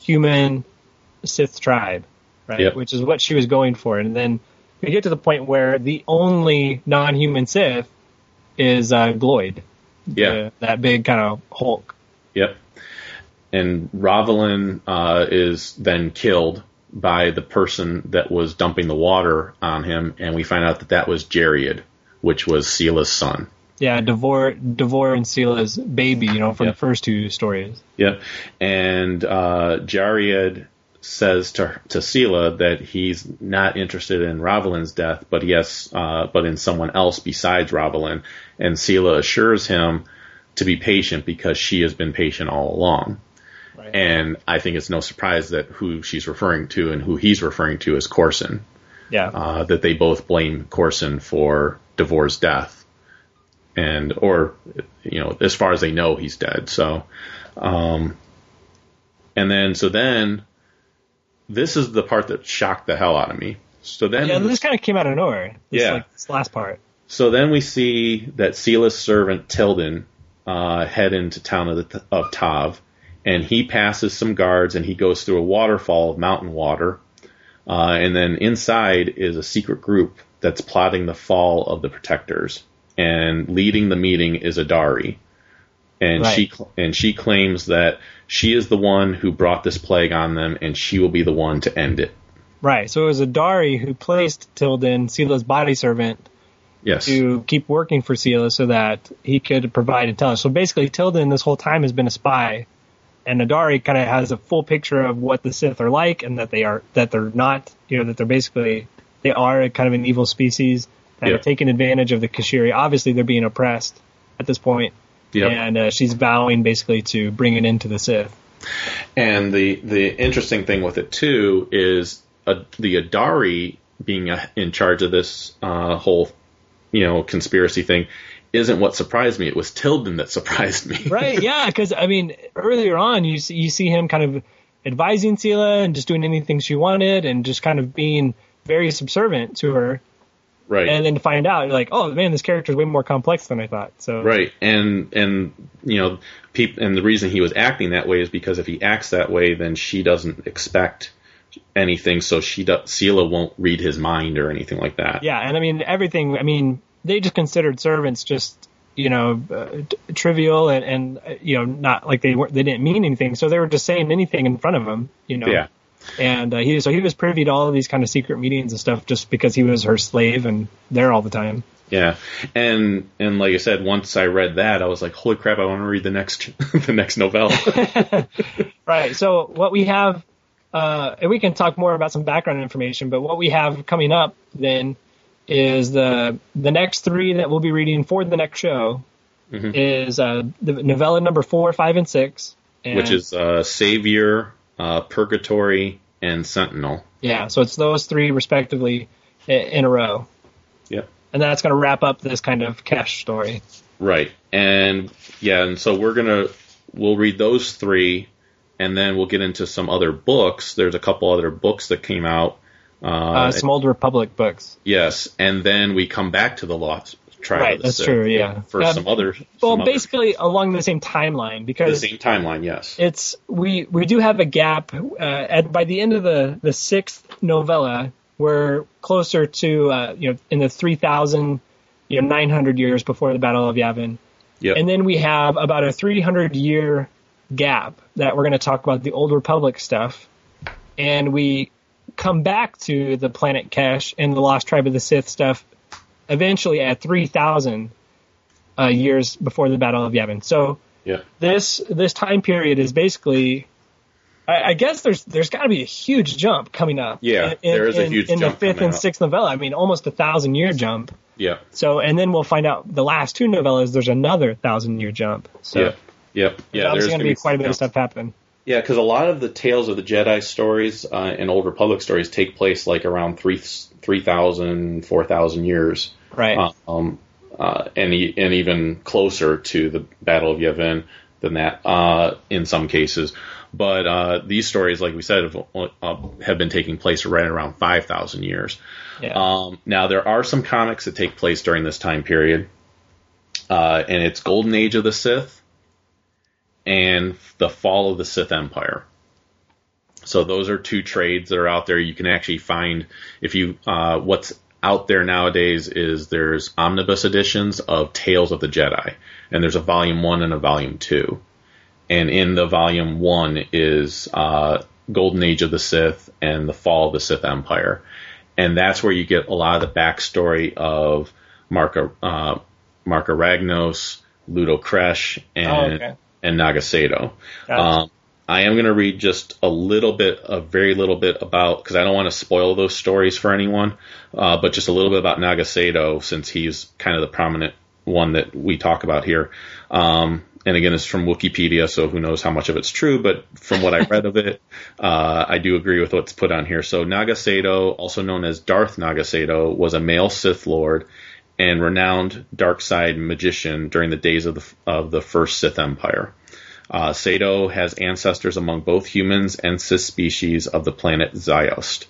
human Sith tribe, right? Yep. Which is what she was going for. And then we get to the point where the only non-human Sith is uh, Gloyd. Yeah. The- that big kind of Hulk. Yep. And Ravilan uh, is then killed by the person that was dumping the water on him, and we find out that that was Jariah, which was Seelah's son. Yeah, Devore, Devore and Seelah's baby, you know, from Yep. the first two stories. Yeah, And uh, Jariah says to to Seelah that he's not interested in Ravilan's death, but yes, uh, but in someone else besides Ravilan. And Seelah assures him to be patient because she has been patient all along. Right. And I think it's no surprise that who she's referring to and who he's referring to is Korsin. yeah. Uh, that they both blame Korsin for Devore's death, and or you know, as far as they know, he's dead. So, um, and then so then, this is the part that shocked the hell out of me. So then, yeah, this kind of came out of nowhere. This, Yeah. Like, this last part. so then we see that Seelah's servant Tilden uh, head into town of, the, of Tahv, and he passes some guards and he goes through a waterfall of mountain water, uh, and then inside is a secret group that's plotting the fall of the protectors, and leading the meeting is Adari, and Right. she and she claims that she is the one who brought this plague on them, and she will be the one to end it. Right. So it was Adari who placed Tilden, Seelah's body servant, Yes. to keep working for Seelah so that he could provide intelligence. So basically, Tilden this whole time has been a spy, and Adari kind of has a full picture of what the Sith are like, and that they are that they're not, you know, that they're basically they are kind of an evil species that Yeah. are taking advantage of the Keshiri. Obviously, they're being oppressed at this point, Yep. and uh, she's vowing basically to bring it into the Sith. And the the interesting thing with it too is uh, the Adari being uh in charge of this uh, whole you know conspiracy thing isn't what surprised me. It was Tilden that surprised me. right? Yeah, because I mean, earlier on, you see, you see him kind of advising Seelah and just doing anything she wanted, and just kind of being very subservient to her. Right. And then to find out, you're like, oh man, this character is way more complex than I thought. So Right, and and you know, peop- and the reason he was acting that way is because if he acts that way, then she doesn't expect anything, so she do- Seelah won't read his mind or anything like that. yeah, and I mean everything. I mean, they just considered servants just you know uh, t- trivial and and uh, you know not like they weren't they didn't mean anything, so they were just saying anything in front of him. You know. Yeah. And uh, he so he was privy to all of these kind of secret meetings and stuff just because he was her slave and there all the time. Yeah, and and like I said, once I read that, I was like, "Holy crap! I want to read the next the next novella." Right. So what we have, uh, and we can talk more about some background information, but what we have coming up then is the the next three that we'll be reading for the next show is uh, the novella number four, five, and six, and, which is uh, Savior, uh, Purgatory, and Sentinel. Yeah, so it's those three respectively in a row, Yep. and that's going to wrap up this kind of Kesh story. Right. And yeah, and so we're gonna we'll read those three, and then we'll get into some other books. There's a couple other books that came out. Uh, Uh, some old Republic books. yes, and then we come back to the Lost Tribe. Right, that's true, yeah. for Uh, some other. Well, some other- basically along the same timeline because the same timeline. Yes. it's we we do have a gap uh, at by the end of the the sixth novella we're closer to uh, you know in the 3000 you know 900 years before the battle of yavin Yep. and then we have about a 300 year gap that we're going to talk about the old republic stuff and we come back to the planet Kesh and the lost tribe of the sith stuff eventually at 3000 uh, years before the battle of yavin so yeah. this this time period is basically I, I guess there's there's got to be a huge jump coming up. Yeah, in, there is a in- huge in the fifth and up. sixth novella. I mean, almost a thousand year jump. Yeah. So, and then we'll find out the last two novellas. There's another thousand year jump. So. Yep. Yeah. there's There's going to be quite a bit of stuff happening. Yeah, because a lot of the Tales of the Jedi stories uh, and Old Republic stories take place like around three, 3,000, 4,000 years. Right. Um, uh, and, e- and even closer to the Battle of Yavin than that uh, in some cases. But uh, these stories, like we said, have, uh, have been taking place right around 5,000 years. yeah. Um, now, there are some comics that take place during this time period, uh, and it's Golden Age of the Sith and the Fall of the Sith Empire. So those are two trades that are out there. You can actually find if you uh, what's out there nowadays is there's omnibus editions of Tales of the Jedi, and there's a volume one and a volume two. And in the volume one is uh, Golden Age of the Sith and the Fall of the Sith Empire and that's where you get a lot of the backstory of Marka uh, Ragnos, Ludo Kressh, and Oh, okay. And Naga Sadow. Um, I am going to read just a little bit, a very little bit about because I don't want to spoil those stories for anyone, uh, but just a little bit about Naga Sadow since he's kind of the prominent one that we talk about here. Um, and again, it's from Wikipedia, so who knows how much of it's true, but from what I read of it, uh, I do agree with what's put on here. So Naga Sadow, also known as Darth Naga Sadow, was a male Sith Lord and renowned dark side magician during the days of the, of the first Sith Empire. Uh, Sadow has ancestors among both humans and Sith species of the planet Ziost.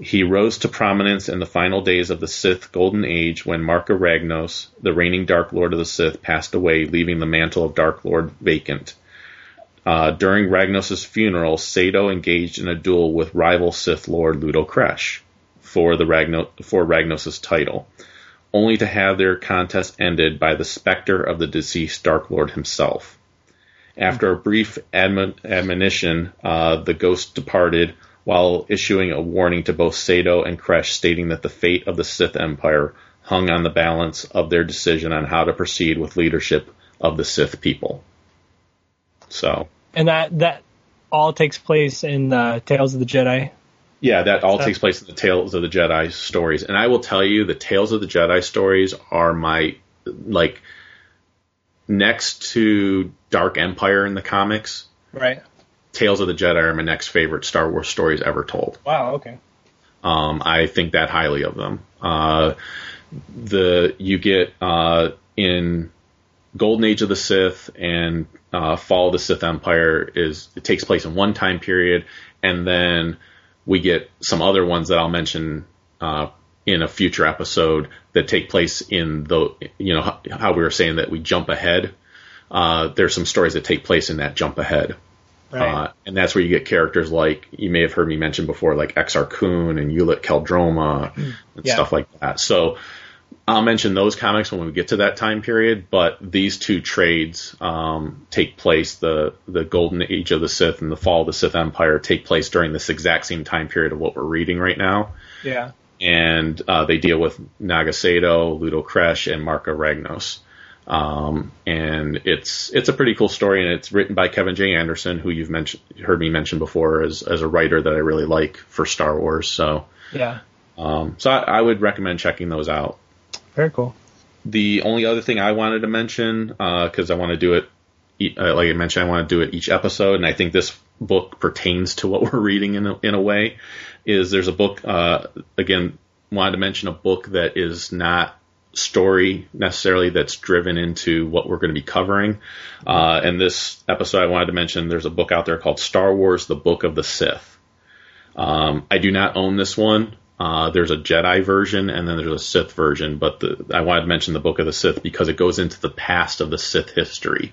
He rose to prominence in the final days of the Sith Golden Age when Marka Ragnos, the reigning Dark Lord of the Sith, passed away, leaving the mantle of Dark Lord vacant. Uh, during Ragnos' funeral, Sadow engaged in a duel with rival Sith Lord Ludo Kressh for the Ragno- for Ragnos' title, only to have their contest ended by the specter of the deceased Dark Lord himself. After a brief admon- admonition, uh, the ghost departed while issuing a warning to both Sadow and Kressh stating that the fate of the Sith Empire hung on the balance of their decision on how to proceed with leadership of the Sith people. So, and that that all takes place in uh, Tales of the Jedi. Yeah, that all So- takes place in the Tales of the Jedi stories. And I will tell you, the Tales of the Jedi stories are my, like, next to Dark Empire in the comics, Right. Tales of the Jedi are my next favorite Star Wars stories ever told. Wow. Okay. Um, I think that highly of them. Uh, the you get uh, in Golden Age of the Sith and uh, Fall of the Sith Empire is it takes place in one time period, and then we get some other ones that I'll mention uh, in a future episode that take place in the you know how, we were saying that we jump ahead. Uh, there's some stories that take place in that jump ahead. Right. Uh, and that's where you get characters like you may have heard me mention before, like Exar Kun and Ulic Qel-Droma and Yeah. stuff like that. So I'll mention those comics when we get to that time period. But these two trades um, take place the the Golden Age of the Sith and the Fall of the Sith Empire take place during this exact same time period of what we're reading right now. yeah. And uh, they deal with Naga Sadow, Ludo Kressh, and Marka Ragnos. Um, and it's it's a pretty cool story, and it's written by Kevin J. Anderson, who you've mentioned heard me mention before as as a writer that I really like for Star Wars. So Yeah. um, so I, I would recommend checking those out. Very cool. The only other thing I wanted to mention, because I want to do it uh, like I mentioned, I want to do it each episode, and I think this book pertains to what we're reading in a, in a way. Is there's a book uh, again wanted to mention a book that is not story necessarily that's driven into what we're going to be covering. Uh, and this episode, I wanted to mention there's a book out there called Star Wars: The Book of the Sith. Um, I do not own this one. Uh, there's a Jedi version and then there's a Sith version, but the, I wanted to mention the Book of the Sith because it goes into the past of the Sith history.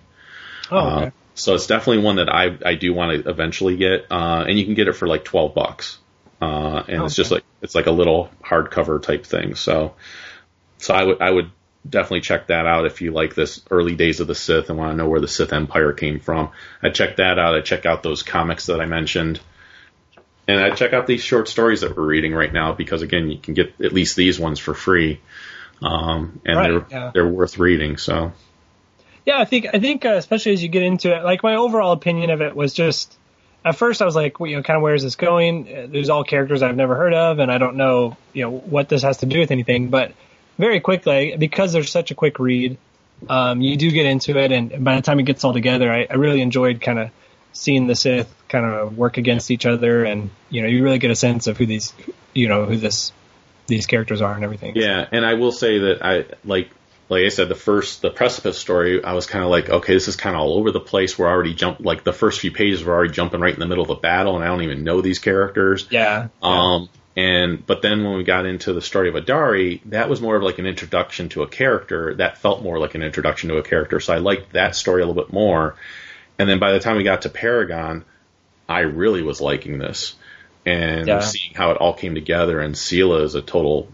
Oh, okay. Uh, so it's definitely one that I I do want to eventually get, uh, and you can get it for like twelve bucks, uh, and it's just like it's like a little hardcover type thing. So, so I would I would definitely check that out if you like this early days of the Sith and want to know where the Sith Empire came from. I check that out. I check out those comics that I mentioned, and I check out these short stories that we're reading right now because again, you can get at least these ones for free, um, and Right, they're yeah. they're worth reading. So. Yeah, I think I think uh, especially as you get into it, like my overall opinion of it was just at first I was like, well, you know, kind of where is this going? Uh, There's all characters I've never heard of, and I don't know, you know, what this has to do with anything. But very quickly, because there's such a quick read, um, you do get into it, and by the time it gets all together, I, I really enjoyed kind of seeing the Sith kind of work against each other, and you know, you really get a sense of who these, you know, who this these characters are and everything. Yeah, and I will say that I like like I said, the first the precipice story, I was kind of like, okay, this is kind of all over the place. We're already jump like the first few pages were already jumping right in the middle of a battle, and I don't even know these characters. Yeah. Um, and but then when we got into the story of Adari, that was more of like an introduction to a character. That felt more like an introduction to a character, so I liked that story a little bit more. And then by the time we got to Paragon, I really was liking this, and Yeah. seeing how it all came together. And Seelah is a total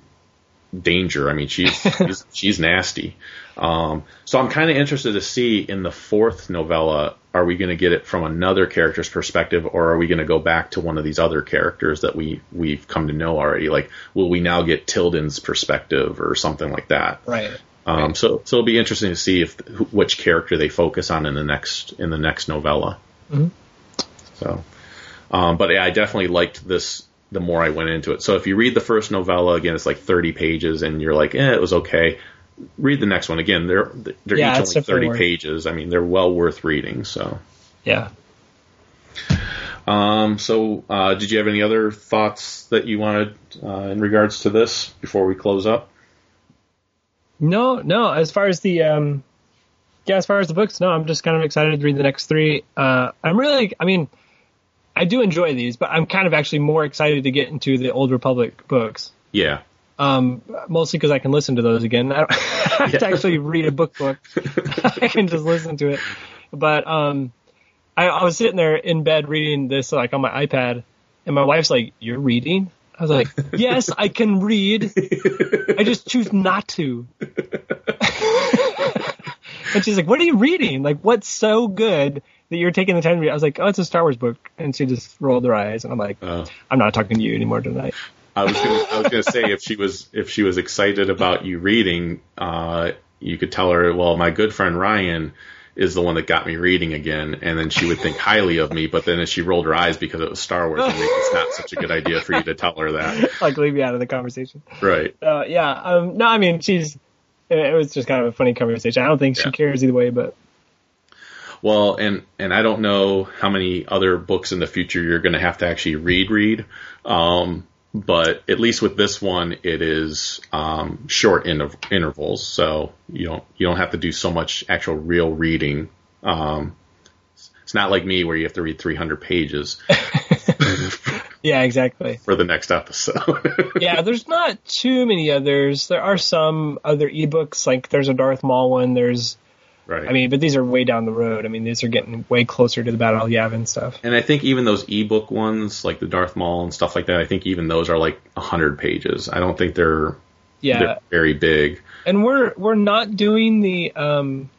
danger. I mean, she's she's, she's nasty. Um, so I'm kind of interested to see in the fourth novella, are we going to get it from another character's perspective, or are we going to go back to one of these other characters that we we've come to know already? Like, will we now get Tilden's perspective or something like that? Right. Um, so so it'll be interesting to see if which character they focus on in the next in the next novella. Mhm. So, um, but yeah, I definitely liked this. The more I went into it, so if you read the first novella again, it's like 30 pages, and you're like, eh, it was okay. Read the next one again. They're they're Yeah, each only 30 worth- pages. I mean, they're well worth reading. So, Yeah. um, so uh, did you have any other thoughts that you wanted uh, in regards to this before we close up? No, no. As far as the um, yeah, as far as the books, no. I'm just kind of excited to read the next three. Uh, I'm really, I mean, I do enjoy these, but I'm kind of actually more excited to get into the Old Republic books. Yeah, Um, mostly because I can listen to those again. I don't have to actually read a book book. I can just listen to it. But um, I, I was sitting there in bed reading this like on my iPad, and my wife's like, "You're reading?" I was like, "Yes, I can read. I just choose not to." and she's like, "What are you reading? Like, what's so good that you're taking the time to read?" I was like, "Oh, it's a Star Wars book," and she just rolled her eyes, and I'm like, Oh. "I'm not talking to you anymore tonight." I was gonna, I was gonna say if she was if she was excited about you reading, uh, you could tell her, well, my good friend Ryan is the one that got me reading again, and then she would think highly of me. But then as she rolled her eyes because it was Star Wars, maybe it's not such a good idea for you to tell her that, like, leave me out of the conversation. right? Uh, yeah. Um, no, I mean, she's. It was just kind of a funny conversation. I don't think she cares either way, but Well, and and I don't know how many other books in the future you're going to have to actually read read. Um, but at least with this one, it is um, short inter- intervals, so you don't you don't have to do so much actual real reading. Um, it's not like me where you have to read 300 pages yeah, exactly. for the next episode. yeah, there's not too many others. There are some other ebooks, like there's a Darth Maul one. There's, right. I mean, but these are way down the road. I mean, these are getting way closer to the Battle of Yavin stuff. and I think even those ebook ones, like the Darth Maul and stuff like that, I think even those are like 100 pages. I don't think they're Yeah, they're very big. and we're we're not doing the um,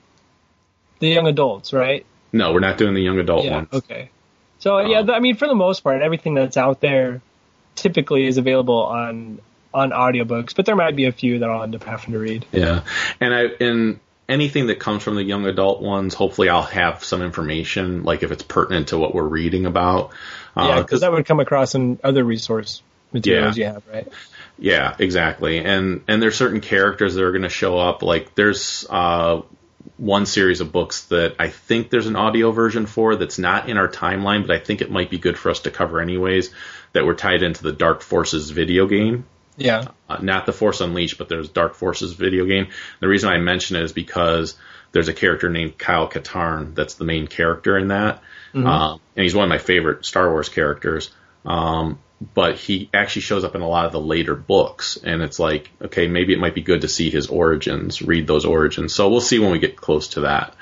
the young adults, right? No, we're not doing the young adult yeah. ones. Okay. So yeah, Um, th- I mean, for the most part, everything that's out there typically is available on on audiobooks, but there might be a few that I'll end up having to read. Yeah, and I and anything that comes from the young adult ones, hopefully I'll have some information, like if it's pertinent to what we're reading about. Uh, yeah, because that would come across in other resource materials you have, right? Yeah, exactly. And and there's certain characters that are going to show up. Like there's uh, one series of books that I think there's an audio version for that's not in our timeline, but I think it might be good for us to cover anyways. That were tied into the Dark Forces video game. Yeah. Uh, not the Force Unleashed, but there's Dark Forces video game. The reason I mention it is because there's a character named Kyle Katarn that's the main character in that, Mm-hmm. um, and he's one of my favorite Star Wars characters. Um, but he actually shows up in a lot of the later books, and it's like, okay, maybe it might be good to see his origins, read those origins. So we'll see when we get close to that.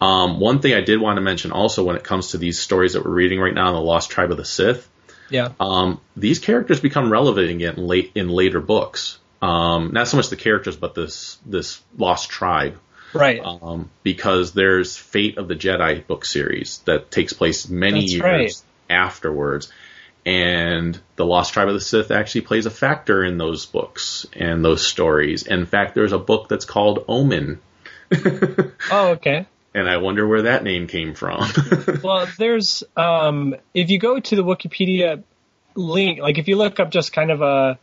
Um, one thing I did want to mention also when it comes to these stories that we're reading right now in the Lost Tribe of the Sith, Yeah. um, these characters become relevant again in late in later books. Um, not so much the characters, but this this lost tribe, Right. um, because there's Fate of the Jedi book series that takes place many That's years right. afterwards, and the Lost Tribe of the Sith actually plays a factor in those books and those stories. In fact, there's a book that's called Omen, oh, okay. And I wonder where that name came from. Well, there's um, if you go to the Wikipedia link, like if you look up just kind of a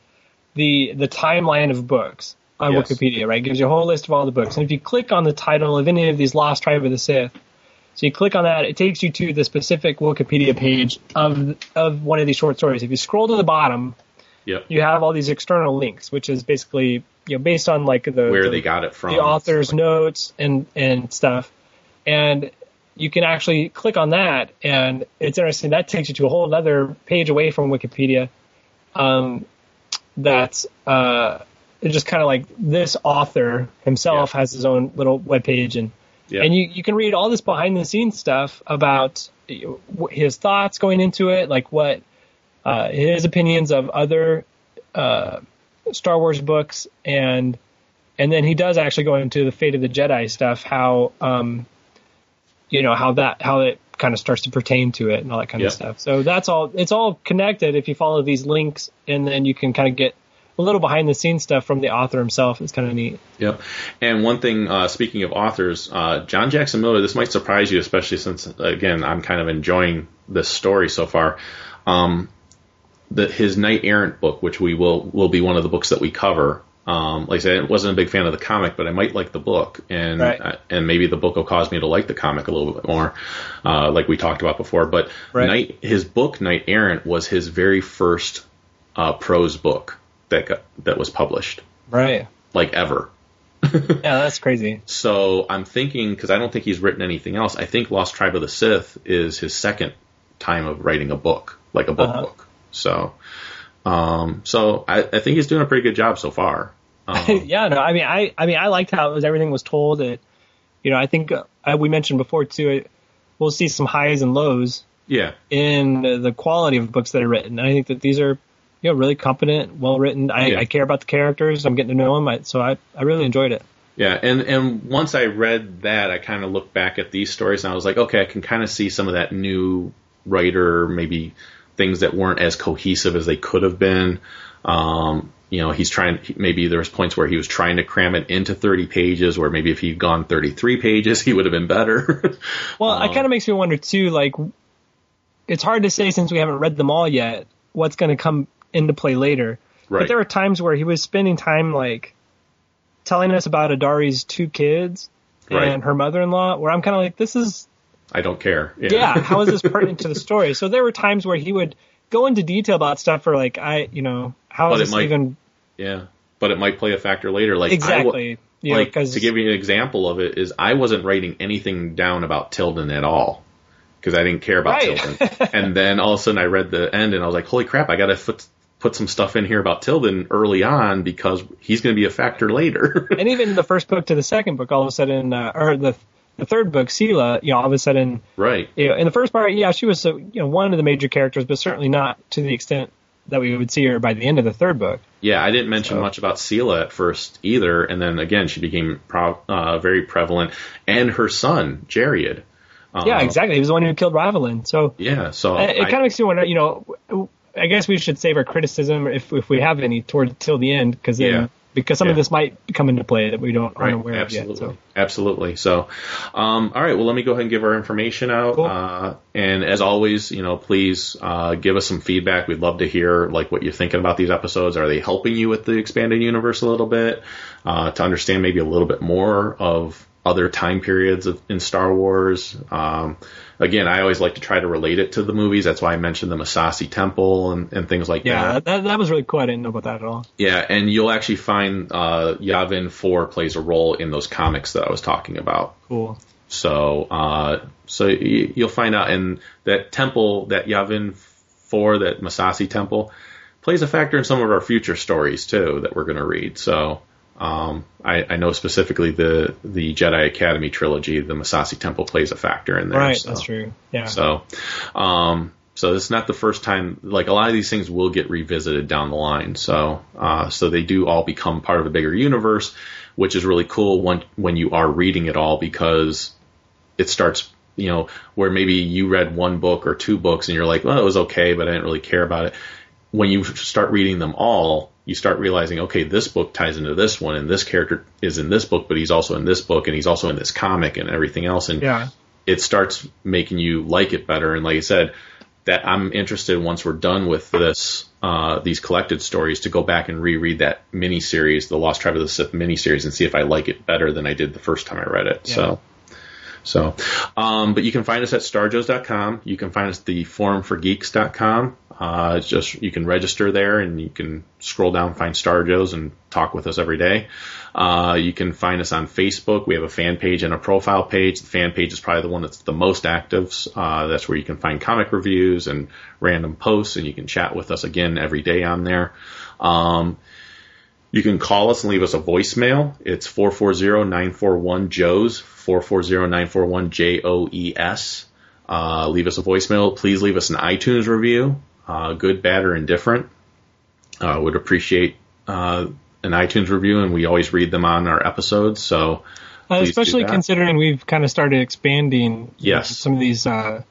the the timeline of books on Yes. Wikipedia, right, it gives you a whole list of all the books, and if you click on the title of any of these Lost Tribe of the Sith, so you click on that, it takes you to the specific Wikipedia page of of one of these short stories. If you scroll to the bottom, yep, you have all these external links, which is basically you know based on like the where the, they got it from. the author's notes and and stuff, and you can actually click on that, and it's interesting. That takes you to a whole other page away from Wikipedia. Um, that's uh, just kind of like this author himself Yeah. has his own little web page, and Yeah. and you you can read all this behind the scenes stuff about you know, wh- his thoughts going into it, like what uh, his opinions of other uh, Star Wars books, and and then he does actually go into the fate of the Jedi stuff, how um, you know how that how it kind of starts to pertain to it and all that kind Yeah. of stuff. So that's all. It's all connected if you follow these links, and then you can kind of get a little behind the scenes stuff from the author himself. It's kind of neat. Yep. And one thing, uh, speaking of authors, uh, John Jackson Miller, this might surprise you, especially since, again, I'm kind of enjoying this story so far. Um, the, his Knight Errant book, which we will will be one of the books that we cover. Um, like I said, I wasn't a big fan of the comic, but I might like the book, and Right. uh, and maybe the book will cause me to like the comic a little bit more, uh, like we talked about before. But Right. Knight, his book Knight Errant was his very first uh, prose book that got, that was published, Right. like ever. Yeah, that's crazy. So I'm thinking because I don't think he's written anything else. I think Lost Tribe of the Sith is his second time of writing a book, like a book Uh-huh. book. So, um, so I, I think he's doing a pretty good job so far. Um, yeah, no, I mean, I, I mean, I liked how it was, everything was told. It, you know, I think uh, we mentioned before too. It, we'll see some highs and lows yeah, in the quality of books that are written. And I think that these are, you know, really competent, well written. I, Yeah. I care about the characters. I'm getting to know them. I, so I, I really enjoyed it. yeah. And and once I read that, I kind of looked back at these stories and I was like, okay, I can kind of see some of that new writer, maybe things that weren't as cohesive as they could have been. Um, you know, he's trying. Maybe there was points where he was trying to cram it into 30 pages, where maybe if he'd gone 33 pages, he would have been better. Well, it kind of makes me wonder too. Like, it's hard to say since we haven't read them all yet. What's going to come into play later? Right. But there were times where he was spending time like telling us about Adari's two kids Right. and her mother-in-law, where I'm kind of like, this is I don't care. yeah, yeah how is this pertinent to the story? So there were times where he would go into detail about stuff for like I, you know, how But is it this might- even yeah. But it might play a factor later. Like exactly? know, like to give you an example of it is I wasn't writing anything down about Tilden at all because I didn't care about Right. Tilden. and then all of a sudden I read the end and I was like, holy crap! I got to put put some stuff in here about Tilden early on because he's going to be a factor later. and even the first book to the second book, all of a sudden, uh, or the the third book, Seelah, you know, all of a sudden, right. you know, in the first part, yeah, she was uh, you know one of the major characters, but certainly not to the extent that we would see her by the end of the third book. Yeah, I didn't mention So- much about Seelah at first either, and then again she became pro- uh, very prevalent, and her son Jariah. Uh, yeah, exactly. He was the one who killed Ravilan. So Yeah, so it, it I- kind of makes me wonder, you know, I guess we should save our criticism if if we have any toward till the end, because Yeah. Because some of this might come into play that we don't Right, aren't aware absolutely, of yet. So. absolutely. So, um, all right. Well, let me go ahead and give our information out. Cool. Uh, and as always, you know, please uh, give us some feedback. We'd love to hear like what you're thinking about these episodes. Are they helping you with the expanded universe a little bit uh, to understand maybe a little bit more of other time periods of, in Star Wars. Um, again, I always like to try to relate it to the movies. That's why I mentioned the Massassi Temple and, and things like Yeah, that. that, that was really cool. I didn't know about that at all. Yeah, and you'll actually find uh, Yavin Four plays a role in those comics that I was talking about. Cool. So, uh, so y- you'll find out, and that temple, that Yavin Four, that Massassi temple, plays a factor in some of our future stories too that we're going to read. So, um, I, I know specifically the the Jedi Academy trilogy, the Massassi temple plays a factor in there. Right, so. that's true. Yeah. So, um, so it's not the first time. Like a lot of these things will get revisited down the line. So, uh, so they do all become part of a bigger universe, which is really cool when when you are reading it all because it starts. You know, where maybe you read one book or two books and you're like, well, it was okay, but I didn't really care about it. When you start reading them all, you start realizing, okay, this book ties into this one, and this character is in this book, but he's also in this book, and he's also in this comic, and everything else. And yeah. it starts making you like it better. And like I said, that I'm interested once we're done with this, uh, these collected stories to go back and reread that mini series, the Lost Tribe of the Sith mini series, and see if I like it better than I did the first time I read it. Yeah. So, so, um, but you can find us at starjoes.com. You can find us at the forumforgeeks.com. Uh, it's just you can register there and you can scroll down, find Star Joes, and talk with us every day. Uh, you can find us on Facebook. We have a fan page and a profile page. The fan page is probably the one that's the most active. Uh, that's where you can find comic reviews and random posts, and you can chat with us again every day on there. Um, you can call us and leave us a voicemail. It's 440-941-JOES, 440-941-J-O-E-S. Uh, leave us a voicemail. Please leave us an iTunes review, uh, good, bad, or indifferent. Uh, would appreciate uh, an iTunes review, and we always read them on our episodes. So, especially considering we've kind of started expanding you know, some of these uh,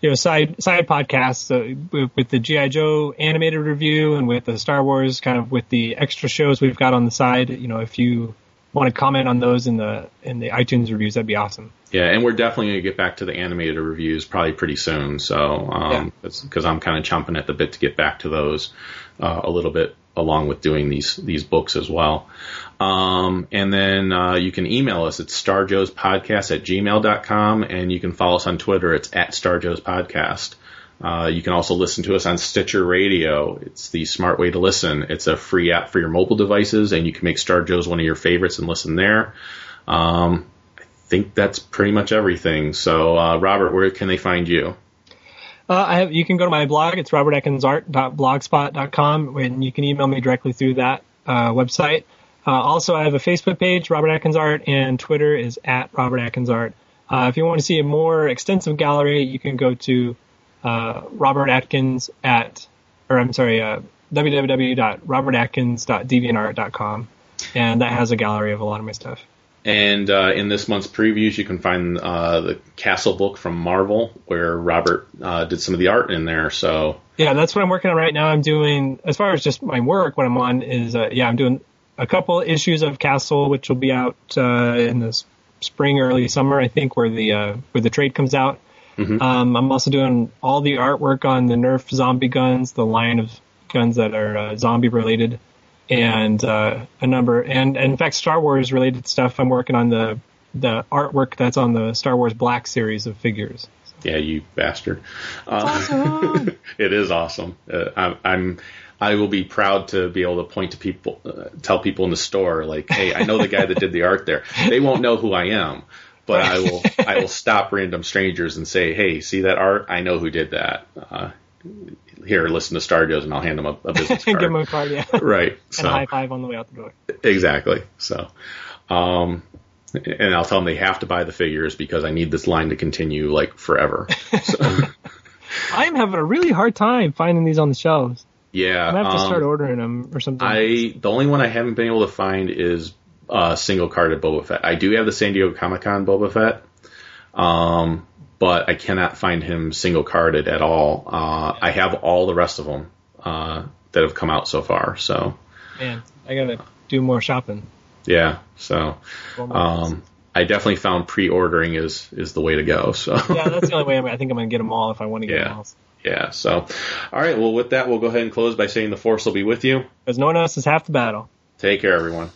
you know side side podcasts uh, with, with the GI Joe animated review and with the Star Wars kind of with the extra shows we've got on the side. You know, if you want to comment on those in the in the iTunes reviews, that'd be awesome. Yeah, and we're definitely going to get back to the animated reviews probably pretty soon. So, um, because I'm kind of chomping at the bit to get back to those uh, a little bit, along with doing these these books as well. Um, and then uh, you can email us at starjoespodcast at gmail.com, and you can follow us on Twitter. It's at starjoespodcast. Uh, you can also listen to us on Stitcher Radio. It's the smart way to listen. It's a free app for your mobile devices, and you can make Star Joe's one of your favorites and listen there. Um, I think that's pretty much everything. So, uh, Robert, where can they find you? Uh, I have, you can go to my blog. It's robertatkinsart.blogspot.com, and you can email me directly through that uh, website. Uh, also, I have a Facebook page, Robert Atkins Art, and Twitter is at Robert Atkins Art. Uh, if you want to see a more extensive gallery, you can go to uh, Robert Atkins at, or I'm sorry, uh, www.robertatkins.deviantart.com, and that has a gallery of a lot of my stuff. And uh, in this month's previews, you can find uh, the Castle book from Marvel, where Robert uh, did some of the art in there. So, Yeah, that's what I'm working on right now. I'm doing, as far as just my work, what I'm on is, uh, yeah, I'm doing a couple issues of Castle, which will be out uh, in the spring, early summer, I think, where the uh, where the trade comes out. Um, I'm also doing all the artwork on the Nerf zombie guns, the line of guns that are uh, zombie related, and uh, a number, and, and in fact, Star Wars related stuff. I'm working on the the artwork that's on the Star Wars Black series of figures. yeah, you bastard. Uh, it is awesome. Uh, I'm, I'm, I will be proud to be able to point to people, uh, tell people in the store, like, hey, I know the guy that did the art there. They won't know who I am, but I will, I will stop random strangers and say, hey, see that art? I know who did that. Uh, here, listen to Star Joe's, and I'll hand them a, a business Give them a card, yeah, right. and So a high five on the way out the door. exactly. So, um, and I'll tell them they have to buy the figures because I need this line to continue like forever. So, I'm having a really hard time finding these on the shelves. yeah. I'm gonna have to um, start ordering them or something. I the only one I haven't been able to find is uh, single carded Boba Fett. I do have the San Diego Comic Con Boba Fett, um, but I cannot find him single carded at all. Uh, I have all the rest of them uh, that have come out so far. So Man, I gotta do more shopping. yeah, so um, I definitely found pre-ordering is is the way to go. So yeah, that's the only way. I'm, I think I'm gonna get them all if I want to get Yeah. them all. yeah, so all right. Well, with that, we'll go ahead and close by saying the Force will be with you. Because no one else is half the battle. Take care, everyone.